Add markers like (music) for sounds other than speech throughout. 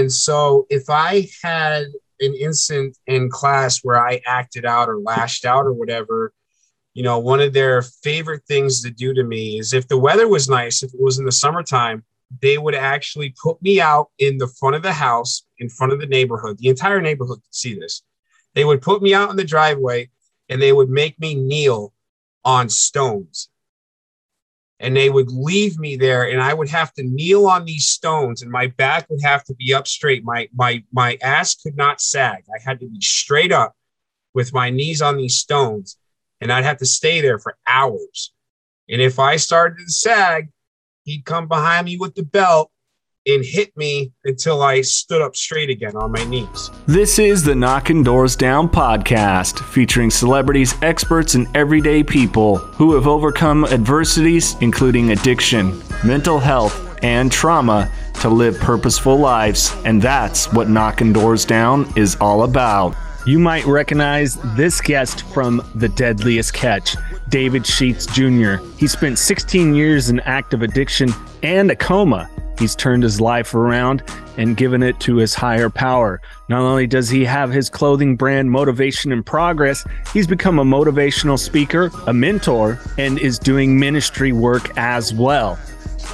And so if I had an incident in class where I acted out or lashed out or whatever, you know, one of their favorite things to do to me is if the weather was nice, if it was in the summertime, they would actually put me out in the front of the house, in front of the neighborhood. The entire neighborhood could see this. They would put me out in the driveway and they would make me kneel on stones. And they would leave me there, and I would have to kneel on these stones, and my back would have to be up straight. My my my ass could not sag. I had to be straight up with my knees on these stones, and I'd have to stay there for hours. And if I started to sag, he'd come behind me with the belt and hit me until I stood up straight again on my knees. This is the Knocking Doors Down podcast, featuring celebrities, experts, and everyday people who have overcome adversities, including addiction, mental health, and trauma, to live purposeful lives. And that's what Knocking Doors Down is all about. You might recognize this guest from The Deadliest Catch. David Sheets Jr. He spent 16 years in active addiction and a coma. He's turned his life around and given it to his higher power. Not only does he have his clothing brand Motivation and Progress, he's become a motivational speaker, a mentor, and is doing ministry work as well.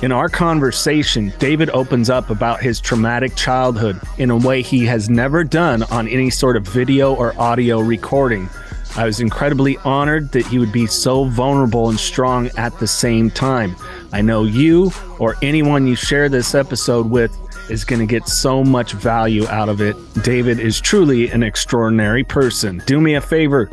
In our conversation, David opens up about his traumatic childhood in a way he has never done on any sort of video or audio recording. I was incredibly honored that he would be so vulnerable and strong at the same time. I know you or anyone you share this episode with is going to get so much value out of it. David is truly an extraordinary person. Do me a favor,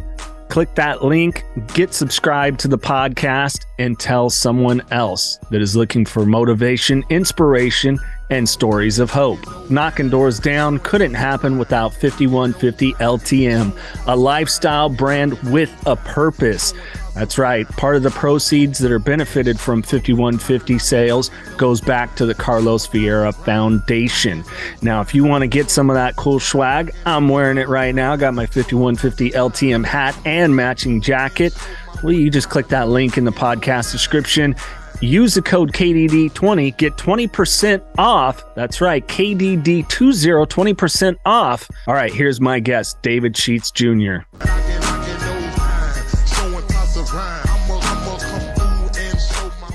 click that link, get subscribed to the podcast, and tell someone else that is looking for motivation, inspiration, and stories of hope. Knocking doors down couldn't happen without 5150 LTM, a lifestyle brand with a purpose. That's right. Part of the proceeds that are benefited from 5150 sales goes back to the Carlos Vieira Foundation. Now, if you want to get some of that cool swag, I'm wearing it right now. Got my 5150 LTM hat and matching jacket. Well, you just click that link in the podcast description Use the code KDD20, get 20% off. That's right, KDD20, 20% off. All right, here's my guest, David Sheets Jr.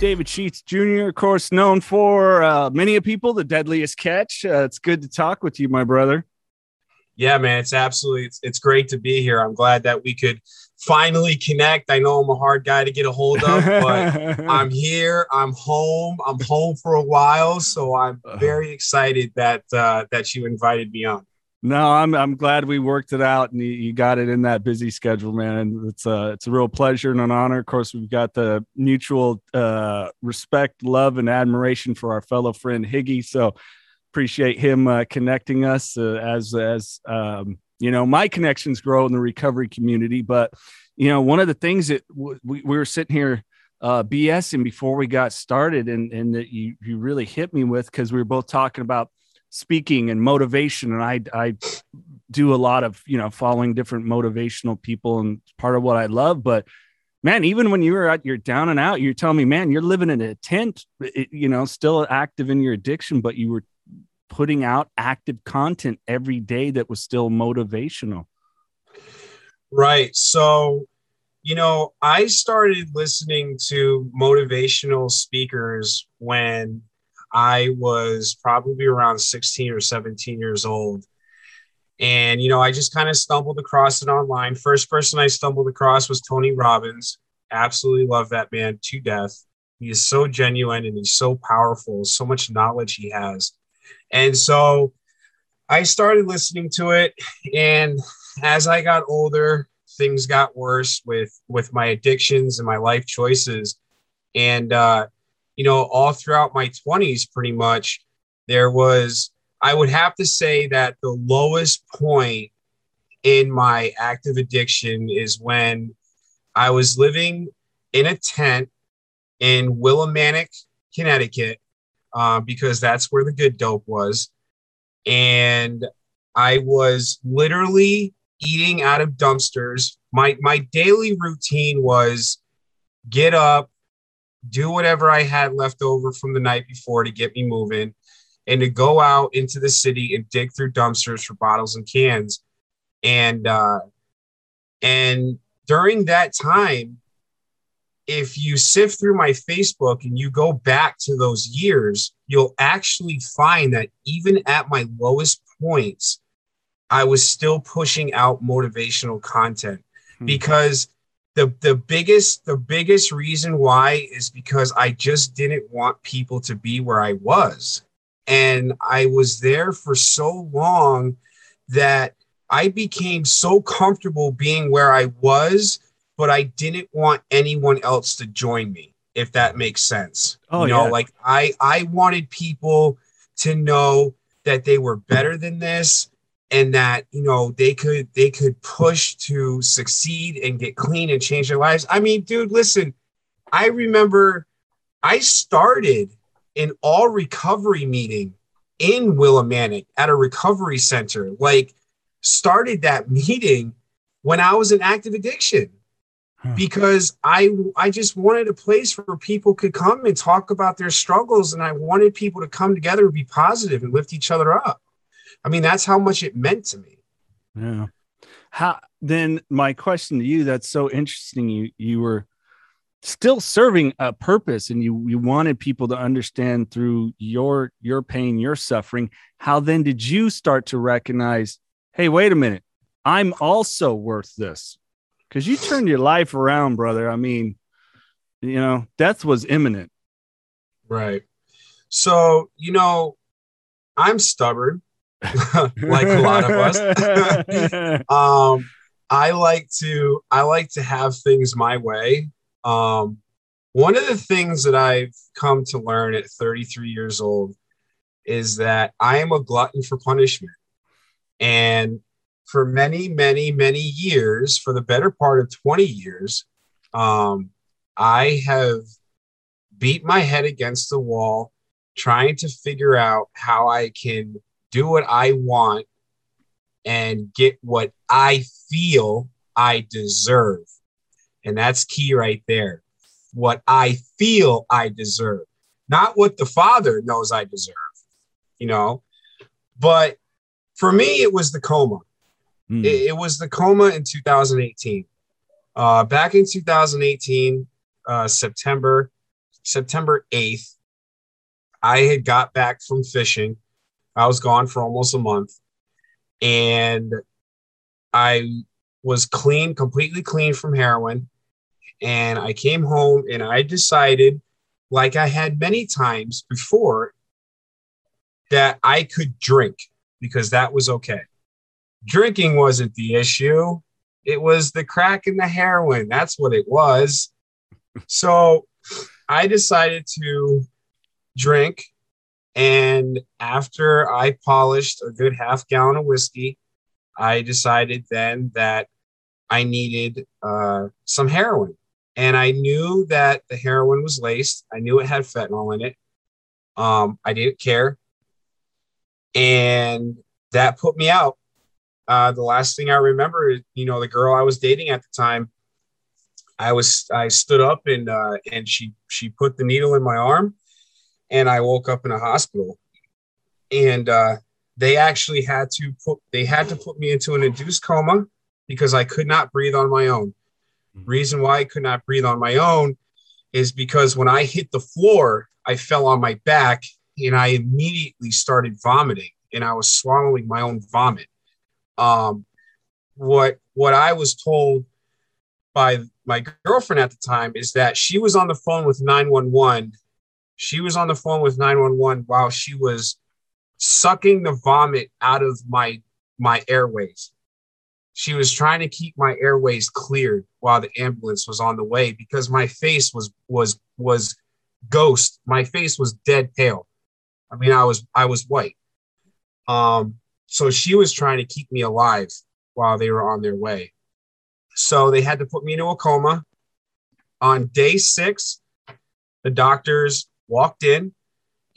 David Sheets Jr., of course, known for uh, many of people, the deadliest catch. Uh, it's good to talk with you, my brother. Yeah, man, it's absolutely it's, it's great to be here. I'm glad that we could finally connect. I know I'm a hard guy to get a hold of, but (laughs) I'm here. I'm home. I'm home for a while, so I'm uh-huh. very excited that uh, that you invited me on. No, I'm I'm glad we worked it out and you, you got it in that busy schedule, man. And it's a it's a real pleasure and an honor. Of course, we've got the mutual uh, respect, love, and admiration for our fellow friend Higgy. So appreciate him uh, connecting us uh, as as um, you know my connections grow in the recovery community but you know one of the things that w- we, we were sitting here uh bsing before we got started and and that you you really hit me with because we were both talking about speaking and motivation and i i do a lot of you know following different motivational people and part of what i love but man even when you were at your down and out you're telling me man you're living in a tent you know still active in your addiction but you were putting out active content every day that was still motivational. Right. So, you know, I started listening to motivational speakers when I was probably around 16 or 17 years old. And, you know, I just kind of stumbled across it online. First person I stumbled across was Tony Robbins. Absolutely love that man to death. He is so genuine and he's so powerful, so much knowledge he has. And so I started listening to it. And as I got older, things got worse with with my addictions and my life choices. And uh, you know, all throughout my 20s, pretty much, there was, I would have to say that the lowest point in my active addiction is when I was living in a tent in Willimantic, Connecticut, uh, because that's where the good dope was. And I was literally eating out of dumpsters. My my daily routine was get up, do whatever I had left over from the night before to get me moving, and to go out into the city and dig through dumpsters for bottles and cans. And uh, and during that time, if you sift through my Facebook and you go back to those years, you'll actually find that even at my lowest points, I was still pushing out motivational content hmm. because the the biggest the biggest reason why is because I just didn't want people to be where I was. And I was there for so long that I became so comfortable being where I was, but I didn't want anyone else to join me, if that makes sense. Oh, you know, yeah. like I I wanted people to know that they were better than this and that you know they could they could push to succeed and get clean and change their lives. I mean, dude, listen, I remember I started an all recovery meeting in Willimantic at a recovery center. Like started that (laughs) meeting when I was in active addiction Hmm. because I I just wanted a place where people could come and talk about their struggles and I wanted people to come together and be positive and lift each other up. I mean that's how much it meant to me. Yeah. How then my question to you that's so interesting you you were still serving a purpose and you you wanted people to understand through your your pain your suffering how then did you start to recognize hey, wait a minute, I'm also worth this. Because you turned your life around, brother. I mean, you know, death was imminent. Right. So, you know, I'm stubborn, (laughs) like a lot of us. (laughs) um, I like to I like to have things my way. Um, one of the things that I've come to learn at 33 years old is that I am a glutton for punishment. And for many, many, many years, for the better part of 20 years, um, I have beat my head against the wall trying to figure out how I can do what I want and get what I feel I deserve. And that's key right there. What I feel I deserve, not what the Father knows I deserve, you know. But for me, it was the coma. Mm. It, it, was the coma in 2018. Uh, back in 2018, uh, September, September 8th, I had got back from fishing. I was gone for almost a month, and I was clean, completely clean from heroin. And I came home and I decided, like I had many times before, that I could drink because that was okay. Drinking wasn't the issue. It was the crack and the heroin. That's what it was. So I decided to drink. And after I polished a good half gallon of whiskey, I decided then that I needed uh, some heroin. And I knew that the heroin was laced. I knew it had fentanyl in it. Um, I didn't care. And that put me out. Uh, the last thing I remember is, you know, the girl I was dating at the time. I was I stood up and uh, and she she put the needle in my arm, and I woke up in a hospital, and uh, they actually had to put they had to put me into an induced coma because I could not breathe on my own. Reason why I could not breathe on my own is because when I hit the floor, I fell on my back and I immediately started vomiting and I was swallowing my own vomit. Um, what what I was told by my girlfriend at the time is that she was on the phone with 911. She was on the phone with 911 while she was sucking the vomit out of my my airways. She was trying to keep my airways cleared while the ambulance was on the way because my face was was was ghost. My face was dead pale. I mean, I was I was white. Um, so she was trying to keep me alive while they were on their way. So they had to put me into a coma. On day six, the doctors walked in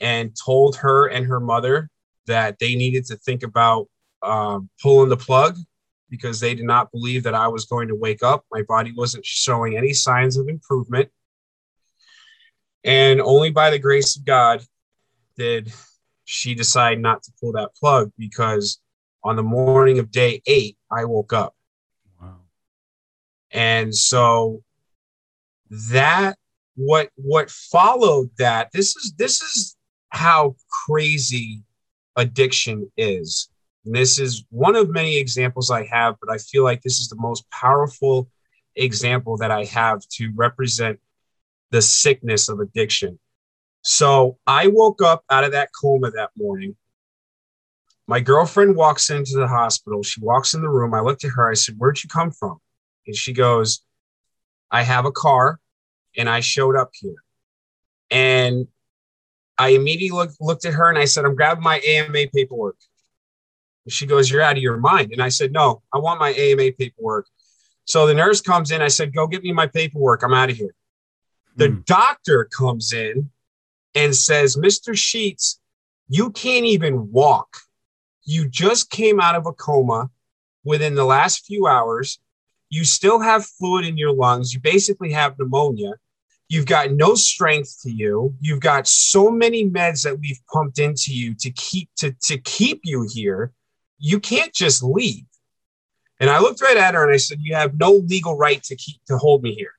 and told her and her mother that they needed to think about um, pulling the plug because they did not believe that I was going to wake up. My body wasn't showing any signs of improvement. And only by the grace of God did she decided not to pull that plug because on the morning of day eight, I woke up. Wow. And so that what what followed that this is this is how crazy addiction is and this is one of many examples i have but i feel like this is the most powerful example that i have to represent the sickness of addiction so i woke up out of that coma that morning my girlfriend walks into the hospital she walks in the room i looked at her i said where'd you come from and she goes i have a car and I showed up here. And I immediately look, looked at her and I said, I'm grabbing my AMA paperwork. And she goes, You're out of your mind. And I said, No, I want my AMA paperwork. So the nurse comes in. I said, Go get me my paperwork. I'm out of here. The mm. doctor comes in and says, Mr. Sheets, you can't even walk. You just came out of a coma within the last few hours. You still have fluid in your lungs. You basically have pneumonia. You've got no strength to you. You've got so many meds that we've pumped into you to keep to, to keep you here. You can't just leave. And I looked right at her and I said, You have no legal right to keep to hold me here.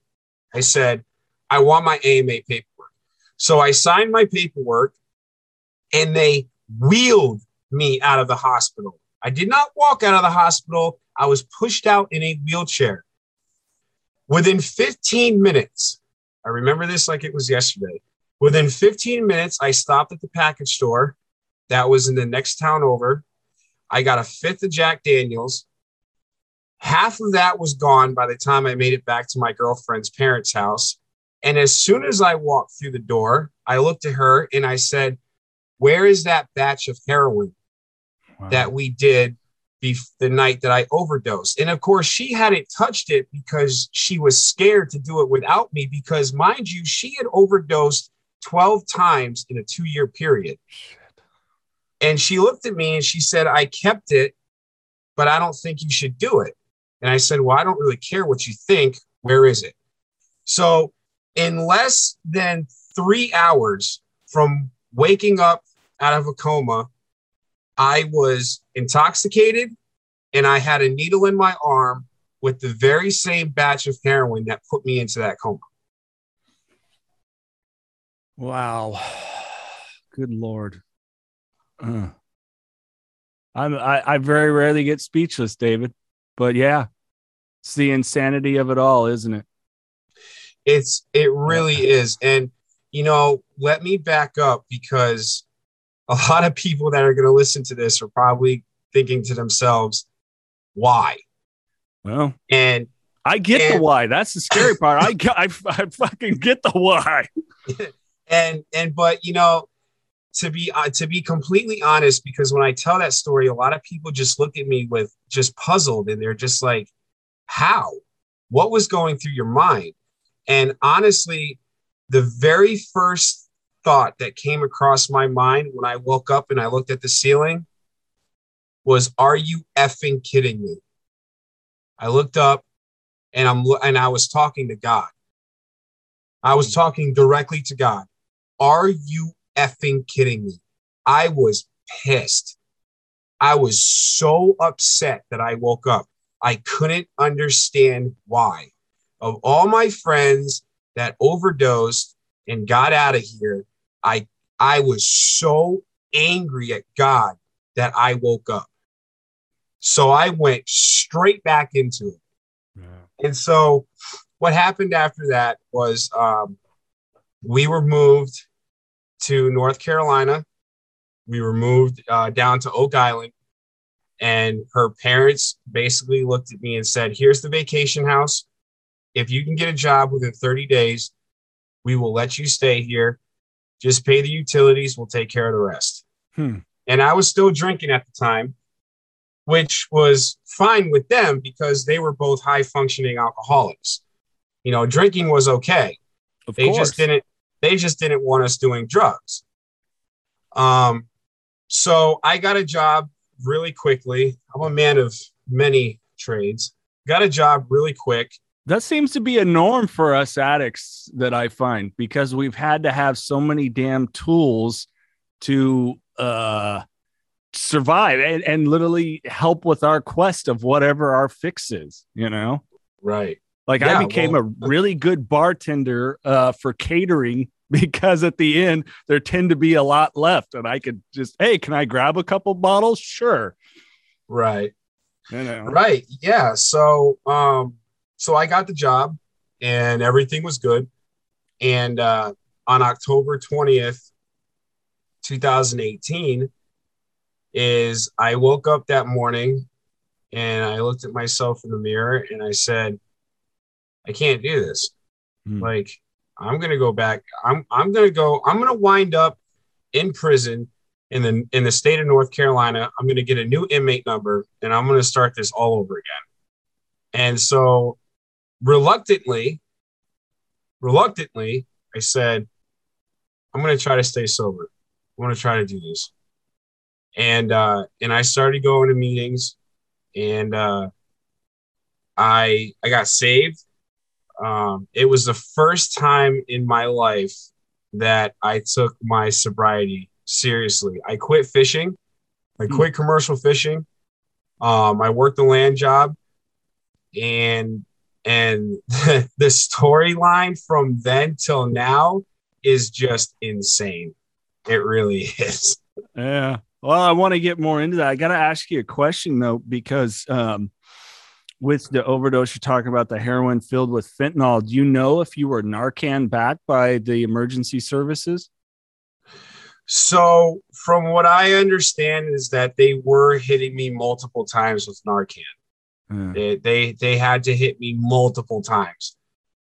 I said, I want my AMA paperwork. So I signed my paperwork and they wheeled me out of the hospital. I did not walk out of the hospital. I was pushed out in a wheelchair. Within 15 minutes, I remember this like it was yesterday. Within 15 minutes, I stopped at the package store that was in the next town over. I got a fifth of Jack Daniels. Half of that was gone by the time I made it back to my girlfriend's parents' house. And as soon as I walked through the door, I looked at her and I said, Where is that batch of heroin wow. that we did the night that I overdosed. And of course, she hadn't touched it because she was scared to do it without me. Because, mind you, she had overdosed 12 times in a two year period. And she looked at me and she said, I kept it, but I don't think you should do it. And I said, Well, I don't really care what you think. Where is it? So, in less than three hours from waking up out of a coma I was intoxicated and I had a needle in my arm with the very same batch of heroin that put me into that coma. Wow. Good Lord. Uh. I'm, I, I very rarely get speechless, David, but yeah, it's the insanity of it all, isn't it? It's, it really yeah. is. And, you know, let me back up because a (laughs) lot of people that are going to listen to this are probably thinking to themselves, why? Well, and I get and, the why. That's the scary (laughs) part. I, I, I fucking get the why. (laughs) and, and, but, you know, to be, uh, to be completely honest, because when I tell that story, a lot of people just look at me with just puzzled and they're just like, how? What was going through your mind? And honestly, the very first thought that came across my mind when I woke up and I looked at the ceiling was, Are you effing kidding me? I looked up and I'm and I was talking to God. I was hmm. talking directly to God. Are you effing kidding me? I was pissed. I was so upset that I woke up. I couldn't understand why. Of all my friends that overdosed and got out of here, I I was so angry at God that I woke up. So I went straight back into it. Yeah. And so what happened after that was um, we were moved to North Carolina. We were moved uh, down to Oak Island. And her parents basically looked at me and said, Here's the vacation house. If you can get a job within 30 days, we will let you stay here just pay the utilities, we'll take care of the rest. Hmm. And I was still drinking at the time, which was fine with them because they were both high functioning alcoholics. You know, drinking was okay. Of they course. just didn't they just didn't want us doing drugs. Um so I got a job really quickly. I'm a man of many trades. Got a job really quick that seems to be a norm for us addicts that I find because we've had to have so many damn tools to uh, survive and, and literally help with our quest of whatever our fix is, you know? Right. Like Yeah, I became well- a really good bartender uh, for catering (laughs) because at the end there tend to be a lot left, and I could just, hey, can I grab a couple bottles? Sure. Right. You know. Right. Yeah. So, um, so I got the job and everything was good. And uh, on October 20th, 2018, is I woke up that morning and I looked at myself in the mirror and I said, I can't do this. Hmm. Like, I'm gonna go back. I'm I'm gonna go, I'm gonna wind up in prison in the in the state of North Carolina. I'm gonna get a new inmate number and I'm gonna start this all over again. And so reluctantly, reluctantly, I said, I'm gonna try to stay sober. I'm gonna try to do this. And uh and I started going to meetings and uh I I got saved. Um it was the first time in my life that I took my sobriety seriously. I quit fishing. I Hmm. quit commercial fishing. Um, I worked a land job, and and (laughs) the storyline from then till now is just insane. It really (laughs) is. Yeah. Well, I want to get more into that. I got to ask you a question though, because um, with the overdose, you're talking about the heroin filled with fentanyl. Do you know if you were Narcan backed by the emergency services? So, from what I understand, is that they were hitting me multiple times with Narcan. Uh, They they, they had to hit me multiple times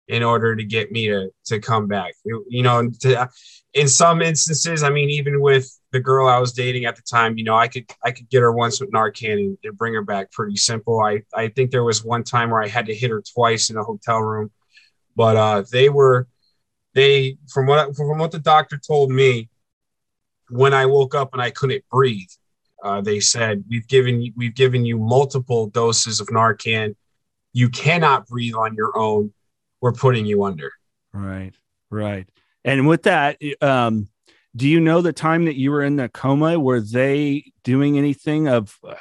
in order to get me to to come back. You, you know, to, in some instances, I mean, even with the girl I was dating at the time, you know, I could I could get her once with Narcan and, and bring her back pretty simple. I I think there was one time where I had to hit her twice in a hotel room, but uh, they were they from what from what the doctor told me when I woke up and I couldn't breathe. Uh, they said we've given you, we've given you multiple doses of Narcan. You cannot breathe on your own. We're putting you under. right. Right. And with that, um, do you know the time that you were in the coma? Were they doing anything of, uh,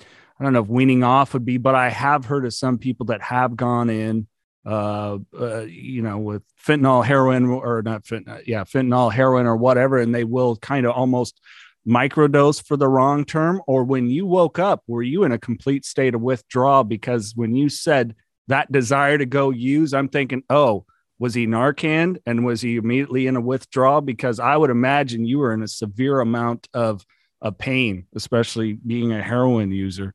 I don't know if weaning off would be, but I have heard of some people that have gone in, uh, uh, you know, with fentanyl, heroin, or not fentanyl, yeah, fentanyl, heroin, or whatever, and they will kind of almost microdose for the wrong term. Or when you woke up, were you in a complete state of withdrawal? Because when you said that desire to go use, I'm thinking, oh, was he Narcan and was he immediately in a withdrawal? Because I would imagine you were in a severe amount of, of pain, especially being a heroin user.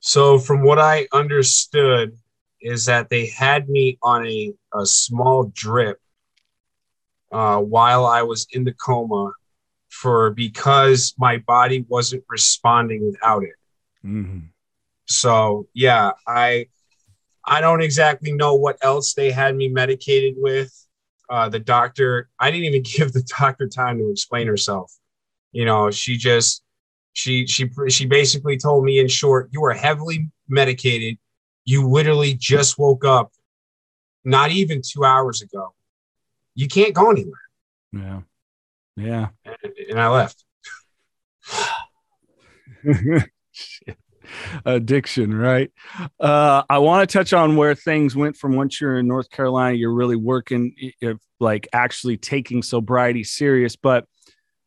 So, from what I understood, is that they had me on a, a small drip uh, while I was in the coma for because my body wasn't responding without it. Mm-hmm. So yeah, I I don't exactly know what else they had me medicated with. Uh, the doctor, I didn't even (laughs) give the doctor time to explain herself. You know, she just she she she basically told me in short, you are heavily medicated. You literally just woke up not even two hours ago. You can't go anywhere. Yeah. Yeah. And, I left. (laughs) Addiction, right? Uh, I want to touch on where things went from once you're in North Carolina, you're really working, if like actually taking sobriety serious. But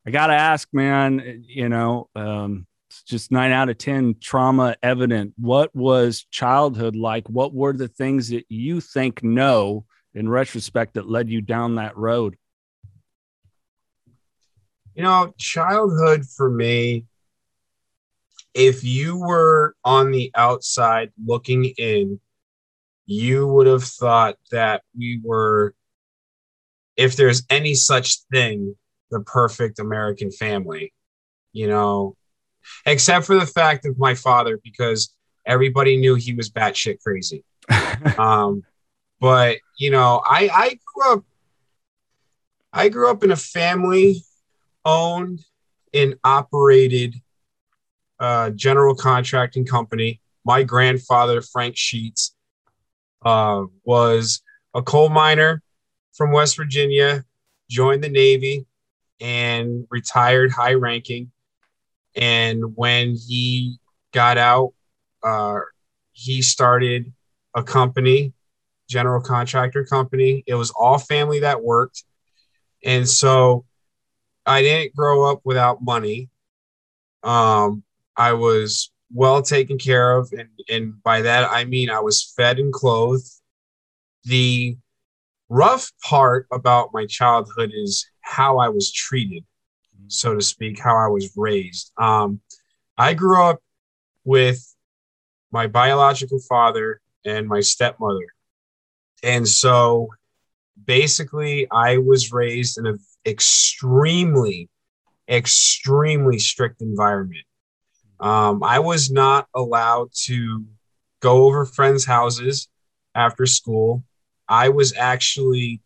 I got to ask, man, you know, um, it's just nine out of 10 trauma evident. What was childhood like? What were the things that you think know in retrospect that led you down that road? You know, childhood for me, if you were on the outside looking in, you would have thought that we were, if there's any such thing, the perfect American family, you know, except for the fact of my father, because everybody knew he was batshit crazy. (laughs) Um, but you know, I I grew up I grew up in a family owned and operated uh, general contracting company. My grandfather, Frank Sheets, uh, was a coal miner from West Virginia, joined the Navy, and retired high ranking. And when he got out, uh, he started a company, general contractor company. It was all family that worked. And so I didn't grow up without money. Um, I was well taken care of. And, and by that, I mean I was fed and clothed. The rough part about my childhood is how I was treated, so to speak, how I was raised. Um, I grew up with my biological father and my stepmother. And so basically, I was raised in an extremely, extremely strict environment. Um, I was not allowed to go over friends' houses after school. I was actually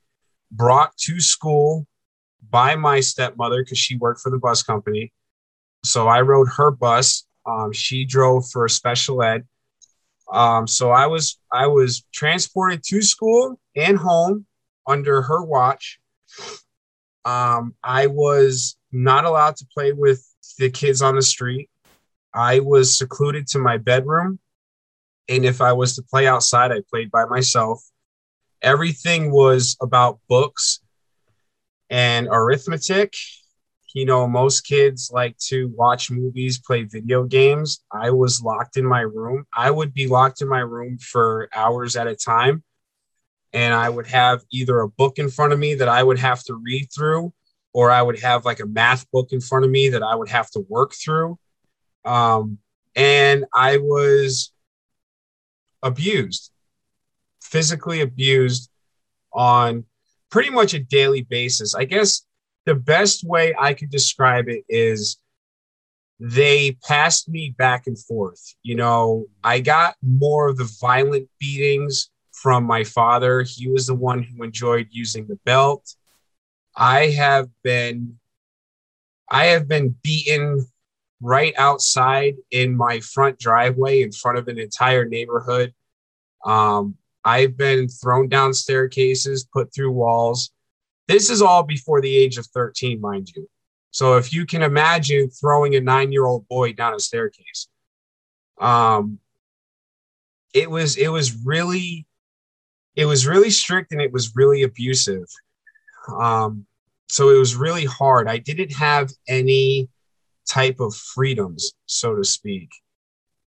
brought to school by my stepmother because she worked for the bus company. So I rode her bus. Um, she drove for special ed. Um, so I was I was transported to school and home under her watch. Um, I was not allowed to play with the kids on the street. I was secluded to my bedroom. And if I was to play outside, I played by myself. Everything was about books and arithmetic. You know, most kids like to watch movies, play video games. I was locked in my room. I would be locked in my room for hours at a time. And I would have either a book in front of me that I would have to read through, or I would have like a math book in front of me that I would have to work through. Um, and I was abused, physically abused on pretty much a daily basis. I guess the best way I could describe it is they passed me back and forth. You know, I got more of the violent beatings from my father. He was the one who enjoyed using the belt. I have been I have been beaten right outside in my front driveway in front of an entire neighborhood. Um, I've been thrown down staircases, put through walls. This is all before the age of 13, mind you. So if you can imagine throwing a nine year old boy down a staircase, um, it was it was really it was really strict and it was really abusive. Um, so it was really hard. I didn't have any type of freedoms, so to speak.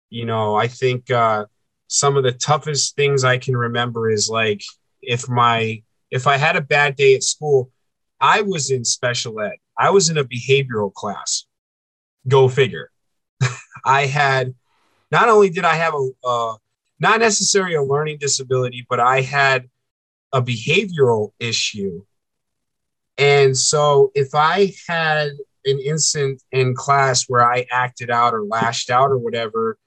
You know, I think uh, some of the toughest things I can remember is like if my if I had a bad day at school, I was in special ed. I was in a behavioral class. Go figure. (laughs) I had not only did I have a uh, not necessarily a learning disability, but I had a behavioral issue. And so if I had an incident in class where I acted out or lashed out or whatever,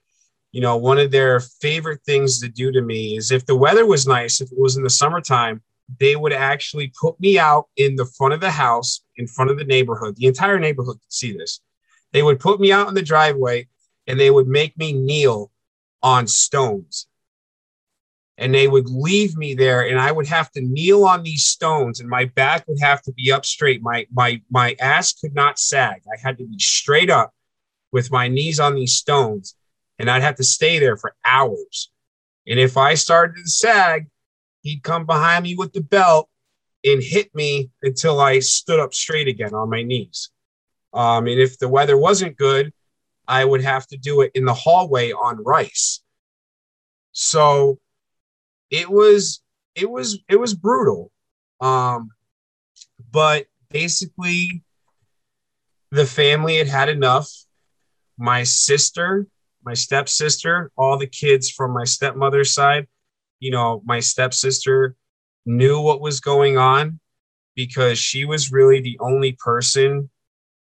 you know, one of their favorite things to do to me is if the weather was nice, if it was in the summertime, they would actually put me out in the front of the house, in front of the neighborhood. The entire neighborhood could see this. They would put me out in the driveway and they would make me kneel on stones. And they would leave me there, and I would have to kneel on these stones, and my back would have to be up straight. My my my ass could not sag. I had to be straight up with my knees on these stones and I'd have to stay there for hours. And if I started to sag, he'd come behind me with the belt and hit me until I stood up straight again on my knees. Um, and if the weather wasn't good, I would have to do it in the hallway on rice. So it was it was it was brutal. Um, but basically the family had had enough. My sister my stepsister, all the kids from my stepmother's side, you know, my stepsister knew what was going on because she was really the only person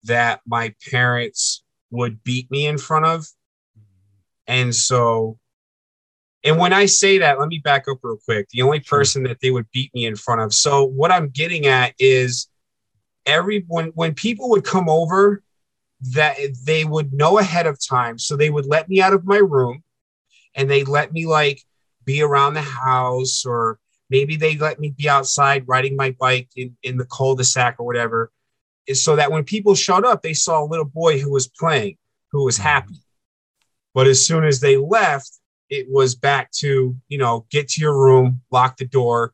that my parents would beat me in front of. And so, and when I say that, let me back up real quick. The only person that they would beat me in front of. So, what I'm getting at is every when when people would come over that they would know ahead of time. So they would let me out of my room and they let me like be around the house or maybe they let me be outside riding my bike in, in the cul-de-sac or whatever. So that when people showed up, they saw a little boy who was playing, who was mm-hmm. happy. But as soon as they left, it was back to, you know, get to your room, lock the door,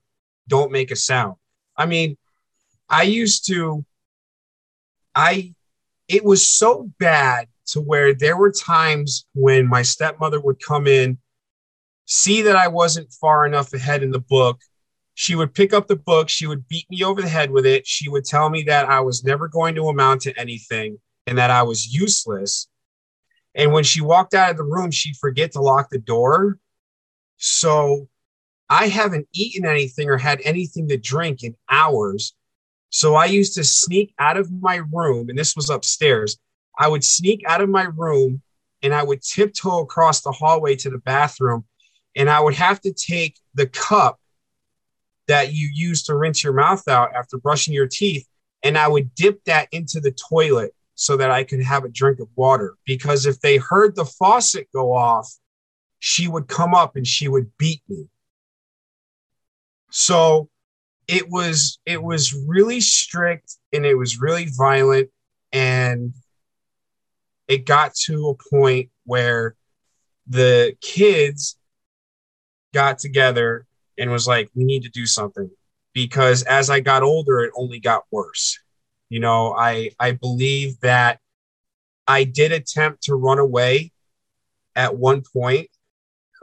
don't make a sound. I mean, I used to, I, it was so bad to where there were times when my stepmother would come in, see that I wasn't far enough ahead in the book. She would pick up the book, she would beat me over the head with it. She would tell me that I was never going to amount to anything and that I was useless. And when she walked out of the room, she'd forget to lock the door. So I haven't eaten anything or had anything to drink in hours. So I used to sneak out of my room, and this was upstairs. I would sneak out of my room and I would tiptoe across the hallway to the bathroom, and I would have to take the cup that you use to rinse your mouth out after brushing your teeth, and I would dip that into the toilet so that I could have a drink of water. Because if they heard the faucet go off, she would come up and she would beat me. So it was it was really strict and it was really violent and it got to a point where the kids got together and was like we need to do something because as I got older it only got worse. You know, I I believe that I did attempt to run away at one point.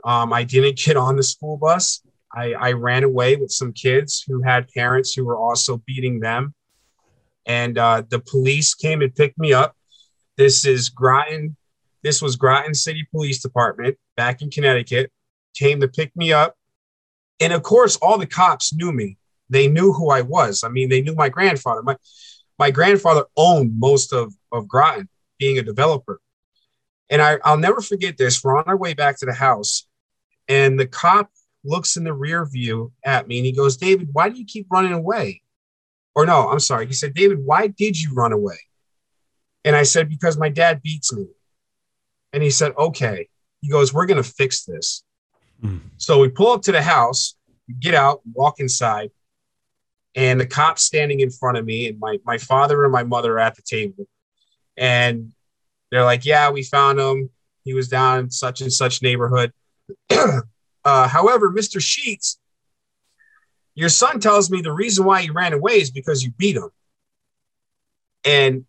Um, I didn't get on the school bus. I, I ran away with some kids who had parents who were also beating them. And uh, the police came and picked me up. This is Groton. This was Groton City Police Department back in Connecticut. Came to pick me up. And of course, all the cops knew me. They knew who I was. I mean, they knew my grandfather. My my grandfather owned most of, of Groton, being a developer. And I, I'll never forget this. We're on our way back to the house, and the cop looks in the rear view at me and he goes, David, why do you keep running away? Or no, I'm sorry. He said, David, why did you run away? And I said, because my dad beats me. And he said, okay. He goes, we're going to fix this. So we pull up to the house, get out, walk inside and the cops standing in front of me, and my my father and my mother are at the table, and they're like, "Yeah, we found him. He was down in such and such neighborhood." (clears throat) uh, however, Mister Sheets, your son tells me the reason why he ran away is because you beat him, and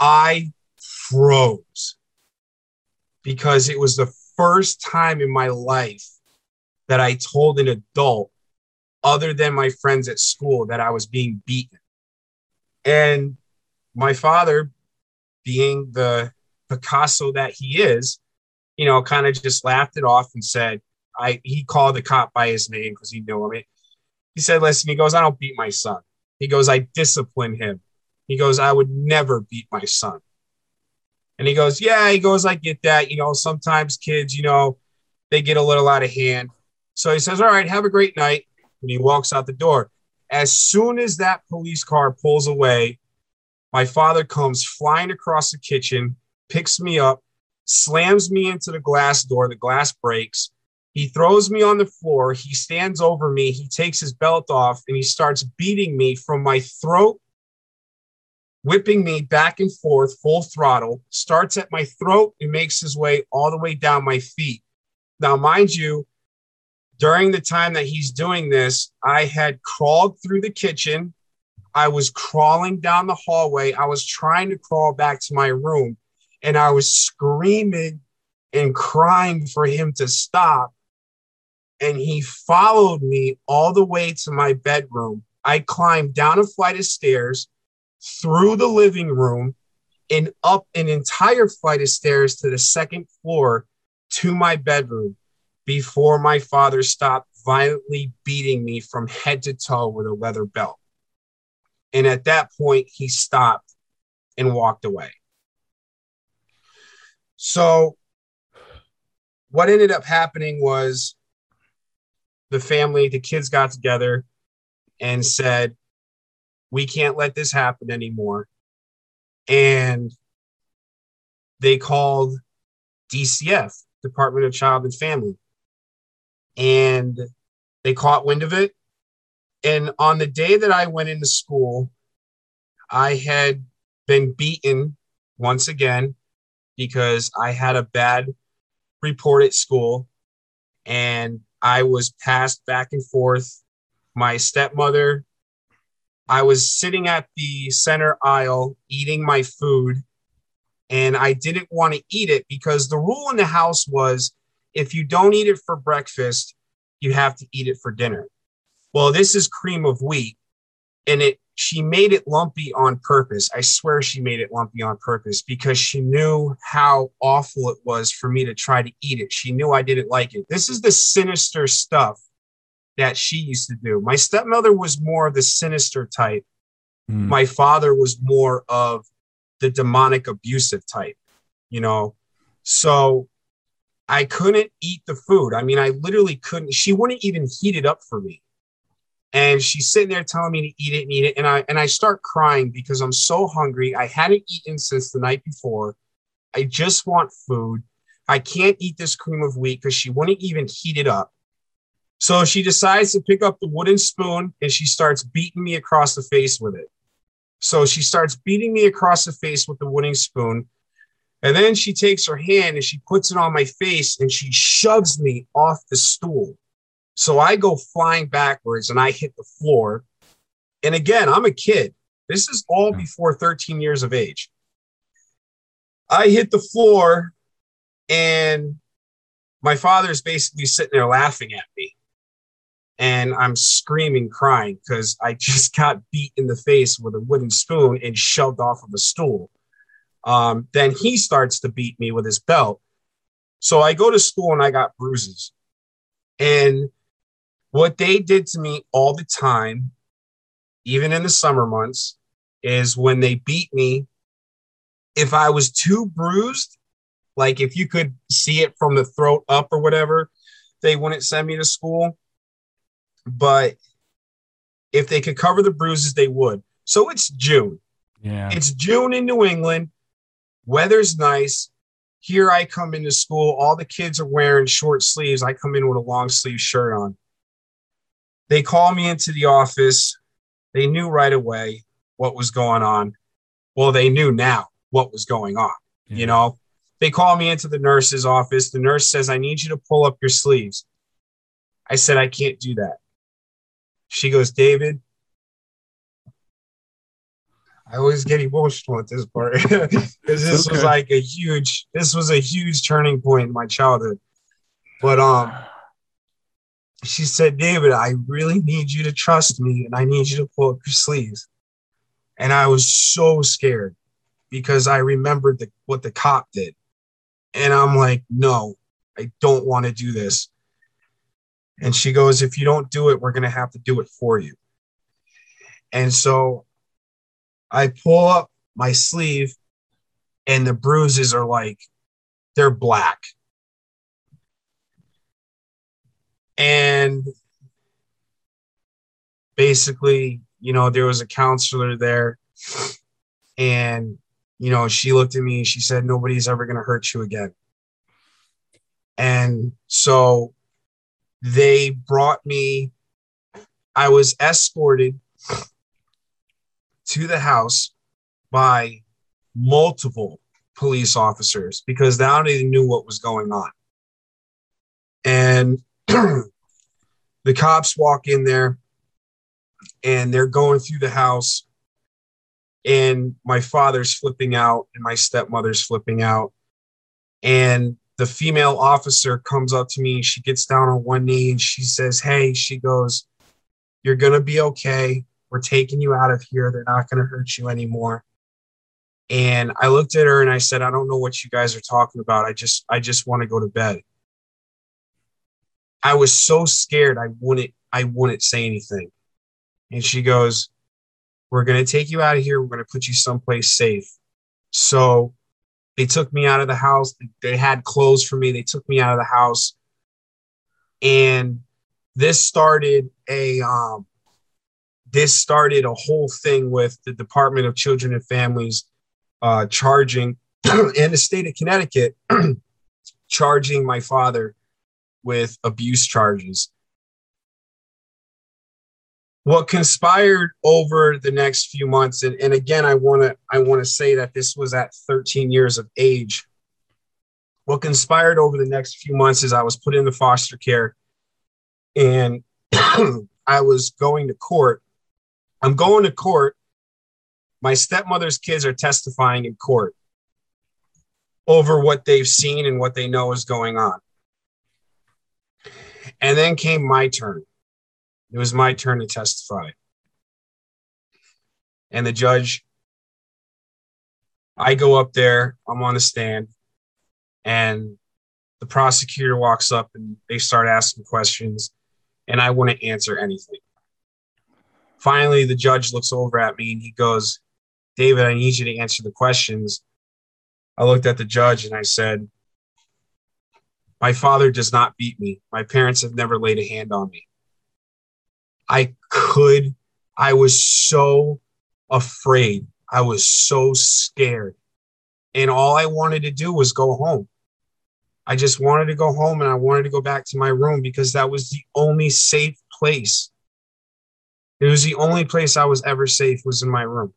I froze because it was the first time in my life that I told an adult other than my friends at school that I was being beaten. And my father, being the Picasso that he is, you know, kind of just laughed it off and said, I he called the cop by his name because he knew him. He said, listen, he goes, I don't beat my son. He goes, I discipline him. He goes, I would never beat my son. And he goes, Yeah, he goes, I get that. You know, sometimes kids, you know, they get a little out of hand. So he says, All right, have a great night and he walks out the door. As soon as that police car pulls away, my father comes flying across the kitchen, picks me up, slams me into the glass door. The glass breaks. He throws me on the floor. He stands over me. He takes his belt off and he starts beating me from my throat, whipping me back and forth full throttle. Starts at my throat and makes his way all the way down my feet. Now, mind you, during the time that he's doing this, I had crawled through the kitchen. I was crawling down the hallway. I was trying to crawl back to my room and I was screaming and crying for him to stop. And he followed me all the way to my bedroom. I climbed down a flight of stairs, through the living room, and up an entire flight of stairs to the second floor to my bedroom before my father stopped violently beating me from head to toe with a leather belt. And at that point, he stopped and walked away. So, what ended up happening was the family, the kids got together and said, We can't let this happen anymore. And they called DCF, Department of Child and Family and they caught wind of it. And on the day that I went into school, I had been beaten once again because I had a bad report at school and I was passed back and forth. My stepmother, I was sitting at the center aisle eating my food and I didn't want to eat it because the rule in the house was if you don't eat it for breakfast, you have to eat it for dinner. Well, this is cream of wheat and it she made it lumpy on purpose. I swear she made it lumpy on purpose because she knew how awful it was for me to try to eat it. She knew I didn't like it. This is the sinister stuff that she used to do. My stepmother was more of the sinister type. Mm. My father was more of the demonic abusive type, you know. So I couldn't eat the food. I mean, I literally couldn't. She wouldn't even heat it up for me. And she's sitting there telling me to eat it and eat it. And I and I start crying because I'm so hungry. I hadn't eaten since the night before. I just want food. I can't eat this cream of wheat because she wouldn't even heat it up. So she decides to pick up the wooden spoon and she starts beating me across the face with it. So she starts beating me across the face with the wooden spoon. And then she takes her hand and she puts it on my face and she shoves me off the stool. So I go flying backwards and I hit the floor. And again, I'm a kid. This is all hmm. before 13 years of age. I hit the floor and my father's basically sitting there laughing at me and I'm screaming, crying because I just (laughs) got beat in the face with a wooden spoon and shoved off of a stool. Um, then he starts to beat me with his belt. So I go to school and I got bruises. And what they did to me all the time, even in the summer months, is when they beat me, if I was too bruised, like if you could see it from the throat up or whatever, they wouldn't send me to school but if they could cover the bruises, they would. So it's June. Yeah. It's June in New England. Weather's nice. Here I come into school. All the kids are wearing short sleeves. I come in with a long sleeve shirt on. They call me into the office. They knew right away what was going on. Well, they knew now what was going on. Yeah. You know, they call me into the nurse's office. The nurse says, I need you to pull up your sleeves. I said, I can't do that. She goes, David, I always get emotional at this part because (laughs) this okay. was like a huge, this was a huge turning point in my childhood. But um, she said, David, I really need you to trust me and I need you to pull up your sleeves. And I was so scared because I remembered the, what the cop did. And I'm like, no, I don't want to do this. And she goes, If you don't do it, we're going to have to do it for you. And so I pull up my sleeve, and the bruises are like, they're black. And basically, you know, there was a counselor there, and, you know, she looked at me she said, Nobody's ever going to hurt you again. And so they brought me, I was escorted to the house by multiple police officers because now they knew what was going on. And (clears throat) the cops walk in there and they're going through the house and my father's flipping out and my stepmother's flipping out and the female officer comes up to me. She gets down on one knee and she says, Hey, she goes, You're going to be okay. We're taking you out of here. They're not going to hurt you anymore. And I looked at her and I said, I don't know what you guys are talking about. I just, I just want to go to bed. I was so scared I wouldn't, I wouldn't say anything. And she goes, We're going to take you out of here. We're going to put you someplace safe. So they took me out of the house. They had clothes for me. They took me out of the house. And this started a um, this started a whole thing with the Department of Children and Families uh, charging (clears throat) in the state of Connecticut (clears throat) charging my father with abuse charges. what conspired over the next few months and, and again i want to i want to say that this was at 13 years of age what conspired over the next few months is i was put into foster care and (clears throat) i was going to court i'm going to court my stepmother's kids are testifying in court over what they've seen and what they know is going on and then came my turn it was my turn to testify. And the judge, I go up there, I'm on the stand, and the prosecutor walks up and they start asking questions, and I wouldn't answer anything. Finally, the judge looks over at me and he goes, David, I need you to answer the questions. I looked at the judge and I said, My father does not beat me. My parents have never laid a hand on me. I could, I was so afraid. I was so scared. And all I wanted to do was go home. I just wanted to go home and I wanted to go back to my room because that was the only safe place. It was the only place I was ever safe was in my room.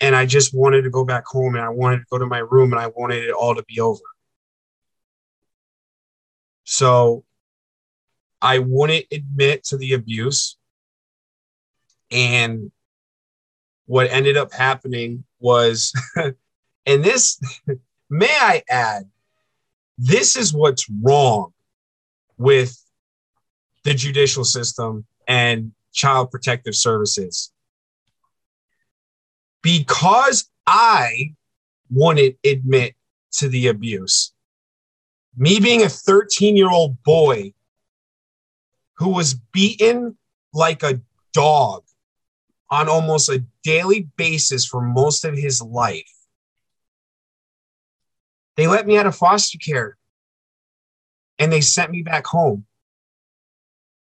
And I just wanted to go back home and I wanted to go to my room and I wanted it all to be over. So I wouldn't admit to the abuse. And what ended up happening was, (laughs) and this, (laughs) may I add, this is what's wrong with the judicial system and child protective services. Because I wouldn't admit to the abuse, me being a 13 year old boy who was beaten like a dog on almost a daily basis for most of his life. They let me out of foster care and they sent me back home.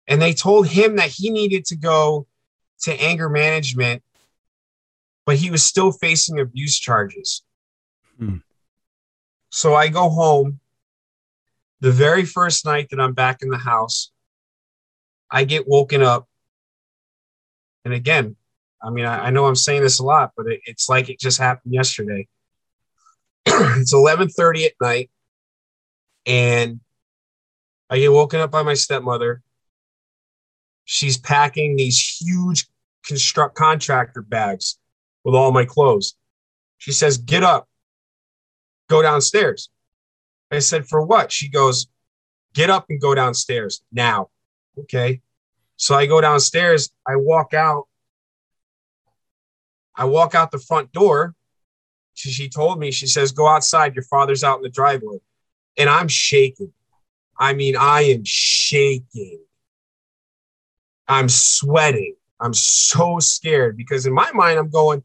And they told him that he needed to go to anger management, but he was still facing abuse charges. Hmm. So I go home. The very first night that I'm back in the house, I get woken up. And again, I mean, I, I know I'm saying this a lot, but it, it's like it just happened yesterday. (clears throat) it's 11:30 at night, and I get woken up by my stepmother. She's packing these huge construct contractor bags with all my clothes. She says, "Get up, go downstairs." I said, "For what?" She goes, "Get up and go downstairs now." Okay. So I go downstairs, I walk out. I walk out the front door. She, she told me, she says, go outside. Your father's out in the driveway. And I'm shaking. I mean, I am shaking. I'm sweating. I'm so scared because in my mind, I'm going,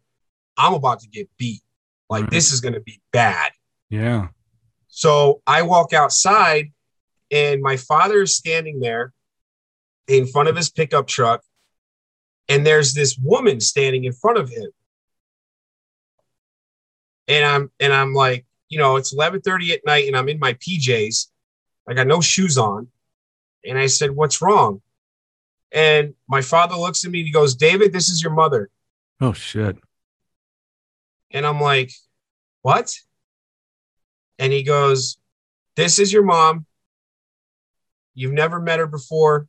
I'm about to get beat. Like right. this is going to be bad. Yeah. So I walk outside and my father is standing there in front of his pickup truck, and there's this woman standing in front of him. And I'm and I'm like, you know, it's 11:30 at night, and I'm in my PJs. I got no shoes on. And I said, What's wrong? And my father looks at me and he goes, David, this is your mother. Oh shit. And I'm like, What? And he goes, This is your mom. You've never met her before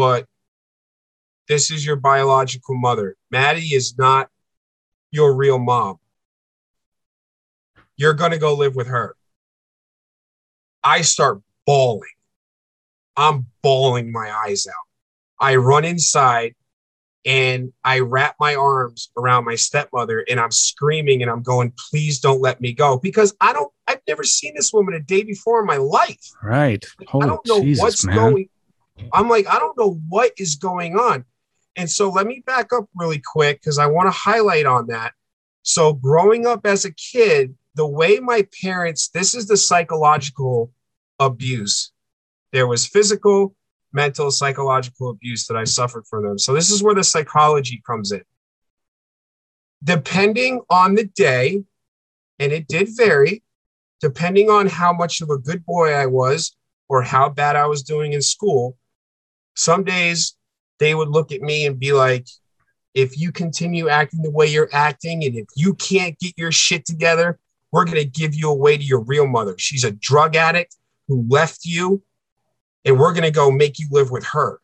but this is your biological mother. Maddie is not your real mom. You're going to go live with her. I start bawling. I'm bawling my eyes out. I run inside and I wrap my arms around my stepmother and I'm screaming and I'm going, please don't let me go because I don't, I've never seen this woman a day before in my life. Right. I don't know Jesus, what's man. going I'm like, I don't know what is going on. And so let me back up really quick because I want to highlight on that. So, growing up as a kid, the way my parents, this is the psychological abuse. There was physical, mental, psychological abuse that I suffered from them. So, this is where the psychology comes in. Depending on the day, and it did vary, depending on how much of a good boy I was or how bad I was doing in school, some days they would look at me and be like, if you continue acting the way you're acting and if you can't get your shit together, we're going to give you away to your real mother. She's a drug addict who left you, and we're going to go make you live with her.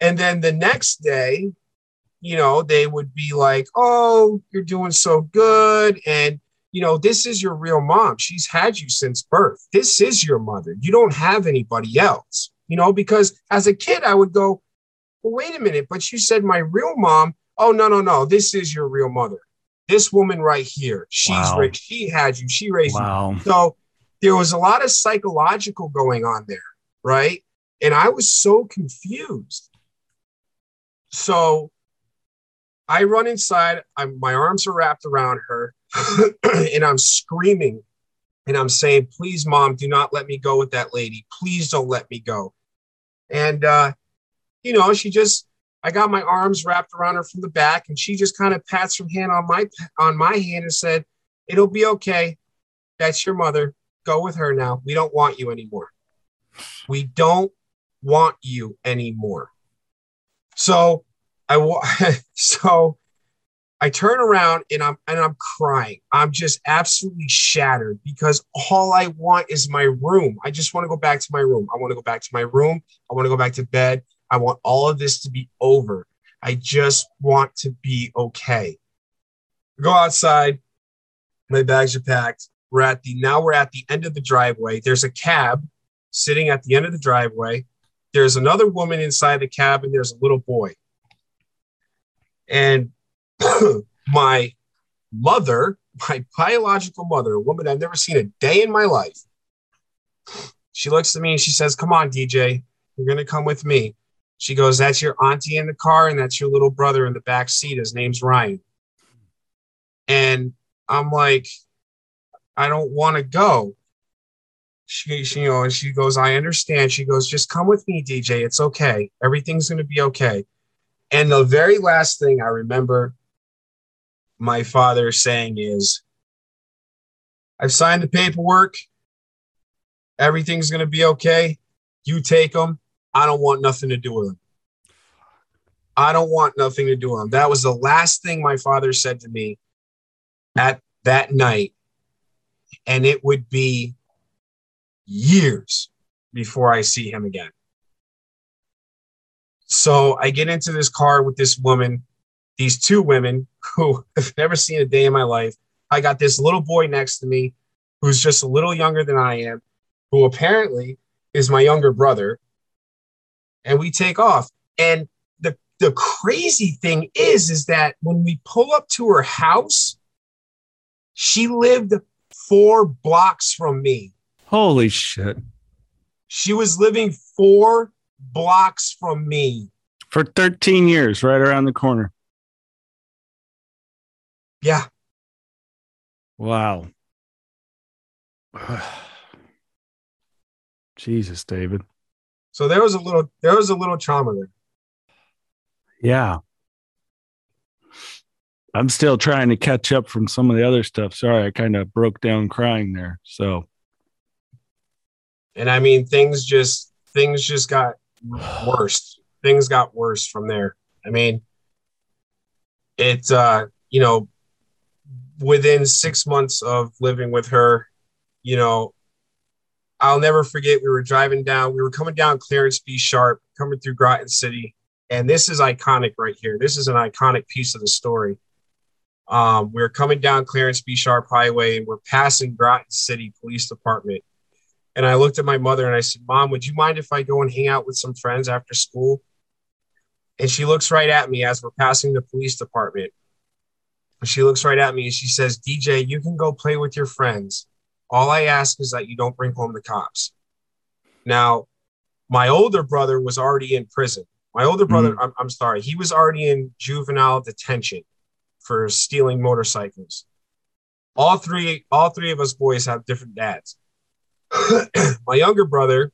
And then the next day, you know, they would be like, oh, you're doing so good. And, you know, this is your real mom. She's had you since birth. This is your mother. You don't have anybody else, you know, because as a kid, I would go, well, wait a minute, but you said my real mom. Oh, no, no, no. This is your real mother. This woman right here. She's Wow. ra- she had you. She raised Wow. you. So there was a lot of psychological going on there, right? And I was so confused. So I run inside. I'm, my arms are wrapped around her, (clears throat) and I'm screaming, and I'm saying, "Please, mom, do not let me go with that lady. Please don't let me go." And uh, you know, she just I got my arms wrapped around her from the back, and she just kind of pats her hand on my on my hand and said, "It'll be okay. That's your mother. Go with her now. We don't want you anymore. We don't want you anymore." So I (laughs) so I turn around and I'm and I'm crying. I'm just absolutely shattered because all I want is my room. I just want to go back to my room. I want to go back to my room. I want to go back to bed. I want all of this to be over. I just want to be okay. Go outside. My bags are packed. We're at the now we're at the end of the driveway. There's a cab sitting at the end of the driveway. There's another woman inside the cab and there's a little boy. And (clears throat) my mother, my biological mother, a woman I've never seen a day in my life, she looks at me and she says, Come on, DJ, you're going to come with me. She goes, That's your auntie in the car, and that's your little brother in the back seat. His name's Ryan. And I'm like, I don't want to go. She, she, you know, she goes, I understand. She goes, just come with me, DJ. It's okay. Everything's going to be okay. And the very last thing I remember my father saying is, I've signed the paperwork. Everything's going to be okay. You take them. I don't want nothing to do with them. I don't want nothing to do with them. That was the last thing my father said to me at that night. And it would be years before I see him again. So I get into this car with this woman, these two women who (laughs) I've never seen a day in my life. I got this little boy next to me who's just a little younger than I am, who apparently is my younger brother. And we take off. And the the crazy thing is, is that when we pull up to her house, she lived four blocks from me. Holy shit. She was living four blocks from me. For 13 years, right around the corner. Yeah. Wow. (sighs) Jesus, David. So there was a little there was a little trauma there. Yeah. I'm still trying to catch up from some of the other stuff. Sorry, I kind of broke down crying there. So, And I mean things just things just got (sighs) worse. Things got worse from there. I mean it uh you know within 6 months of living with her, you know, I'll never forget we were driving down, we were coming down Clarence B Sharpe, coming through Groton City. And this is iconic right here. This is an iconic piece of the story. Um, we are coming down Clarence B Sharpe Highway and we're passing Groton City Police Department. And I looked at my mother and I said, Mom, would you mind if I go and hang out with some friends after school? And she looks right at me as we're passing the police department. She looks right at me and she says, DJ, you can go play with your friends. All I ask is that you don't bring home the cops. Now, my older brother was already in prison. My older mm-hmm. brother, I'm, I'm sorry, he was already in juvenile detention for stealing motorcycles. All three, all three of us boys have different dads. (coughs) my younger brother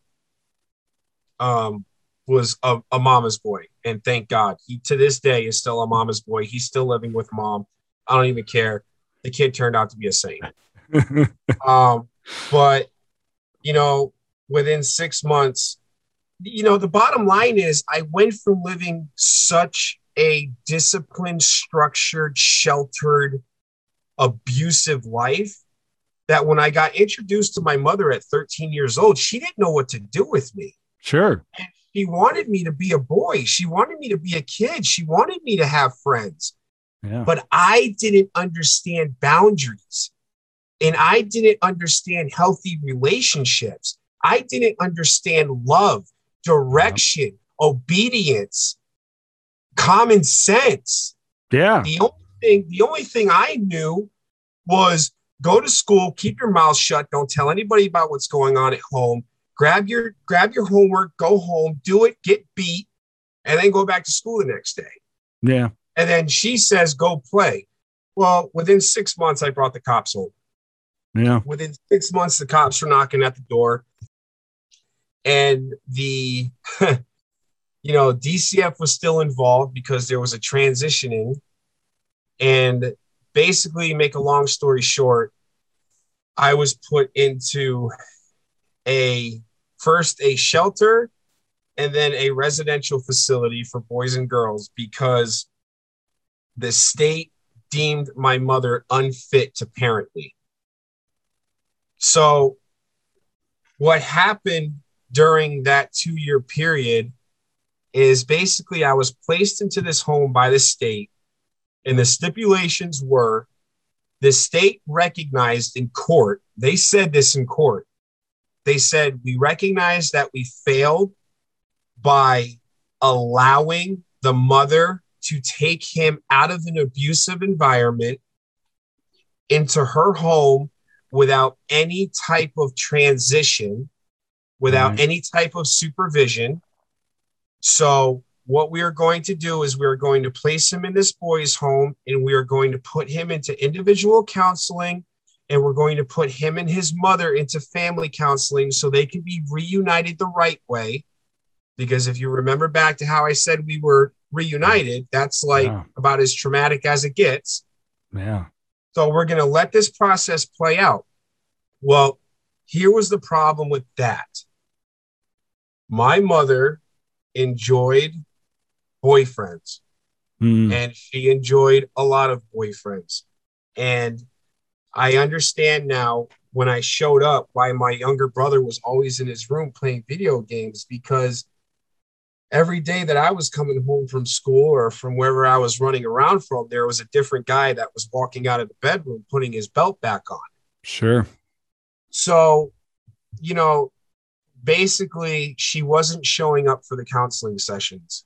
um, was a, a mama's boy, and thank God he to this day is still a mama's boy. He's still living with mom. I don't even care. The kid turned out to be a saint. (laughs) um, but you know, within six months, you know, the bottom line is I went from living such a disciplined, structured, sheltered, abusive life that when I got introduced to my mother at 13 years old, she didn't know what to do with me. Sure. And she wanted me to be a boy. She wanted me to be a kid. She wanted me to have friends. Yeah. But I didn't understand boundaries and I didn't understand healthy relationships. I didn't understand love, direction, obedience, common sense. yeah. The only thing, the only thing I knew was go to school, keep your mouth shut, don't tell anybody about what's going on at home. Grab your grab your homework, go home, do it, get beat, and then go back to school the next day. Yeah. And then she says, go play. Well, within six months, I brought the cops home. Yeah. Within six months, the cops were knocking at the door. And the, (laughs) you know, DCF was still involved because there was a transitioning. And basically, make a long story short, I was put into a first a shelter and then a residential facility for boys and girls because the state deemed my mother unfit to parent me. So, what happened during that two year period is basically I was placed into this home by the state, and the stipulations were the state recognized in court, they said this in court. They said, We recognize that we failed by allowing the mother to take him out of an abusive environment into her home without any type of transition, without Right. any type of supervision. So, what we are going to do is we are going to place him in this boy's home and we are going to put him into individual counseling and we're going to put him and his mother into family counseling so they can be reunited the right way. Because if you remember back to how I said we were reunited, that's like Yeah. about as traumatic as it gets. Yeah. So we're going to let this process play out. Well, here was the problem with that. My mother enjoyed boyfriends Mm. and she enjoyed a lot of boyfriends. And I understand now when I showed up why my younger brother was always in his room playing video games because every day that I was coming home from school or from wherever I was running around from, there was a different guy that was walking out of the bedroom putting his belt back on. Sure. So, you know, basically, she wasn't showing up for the counseling sessions.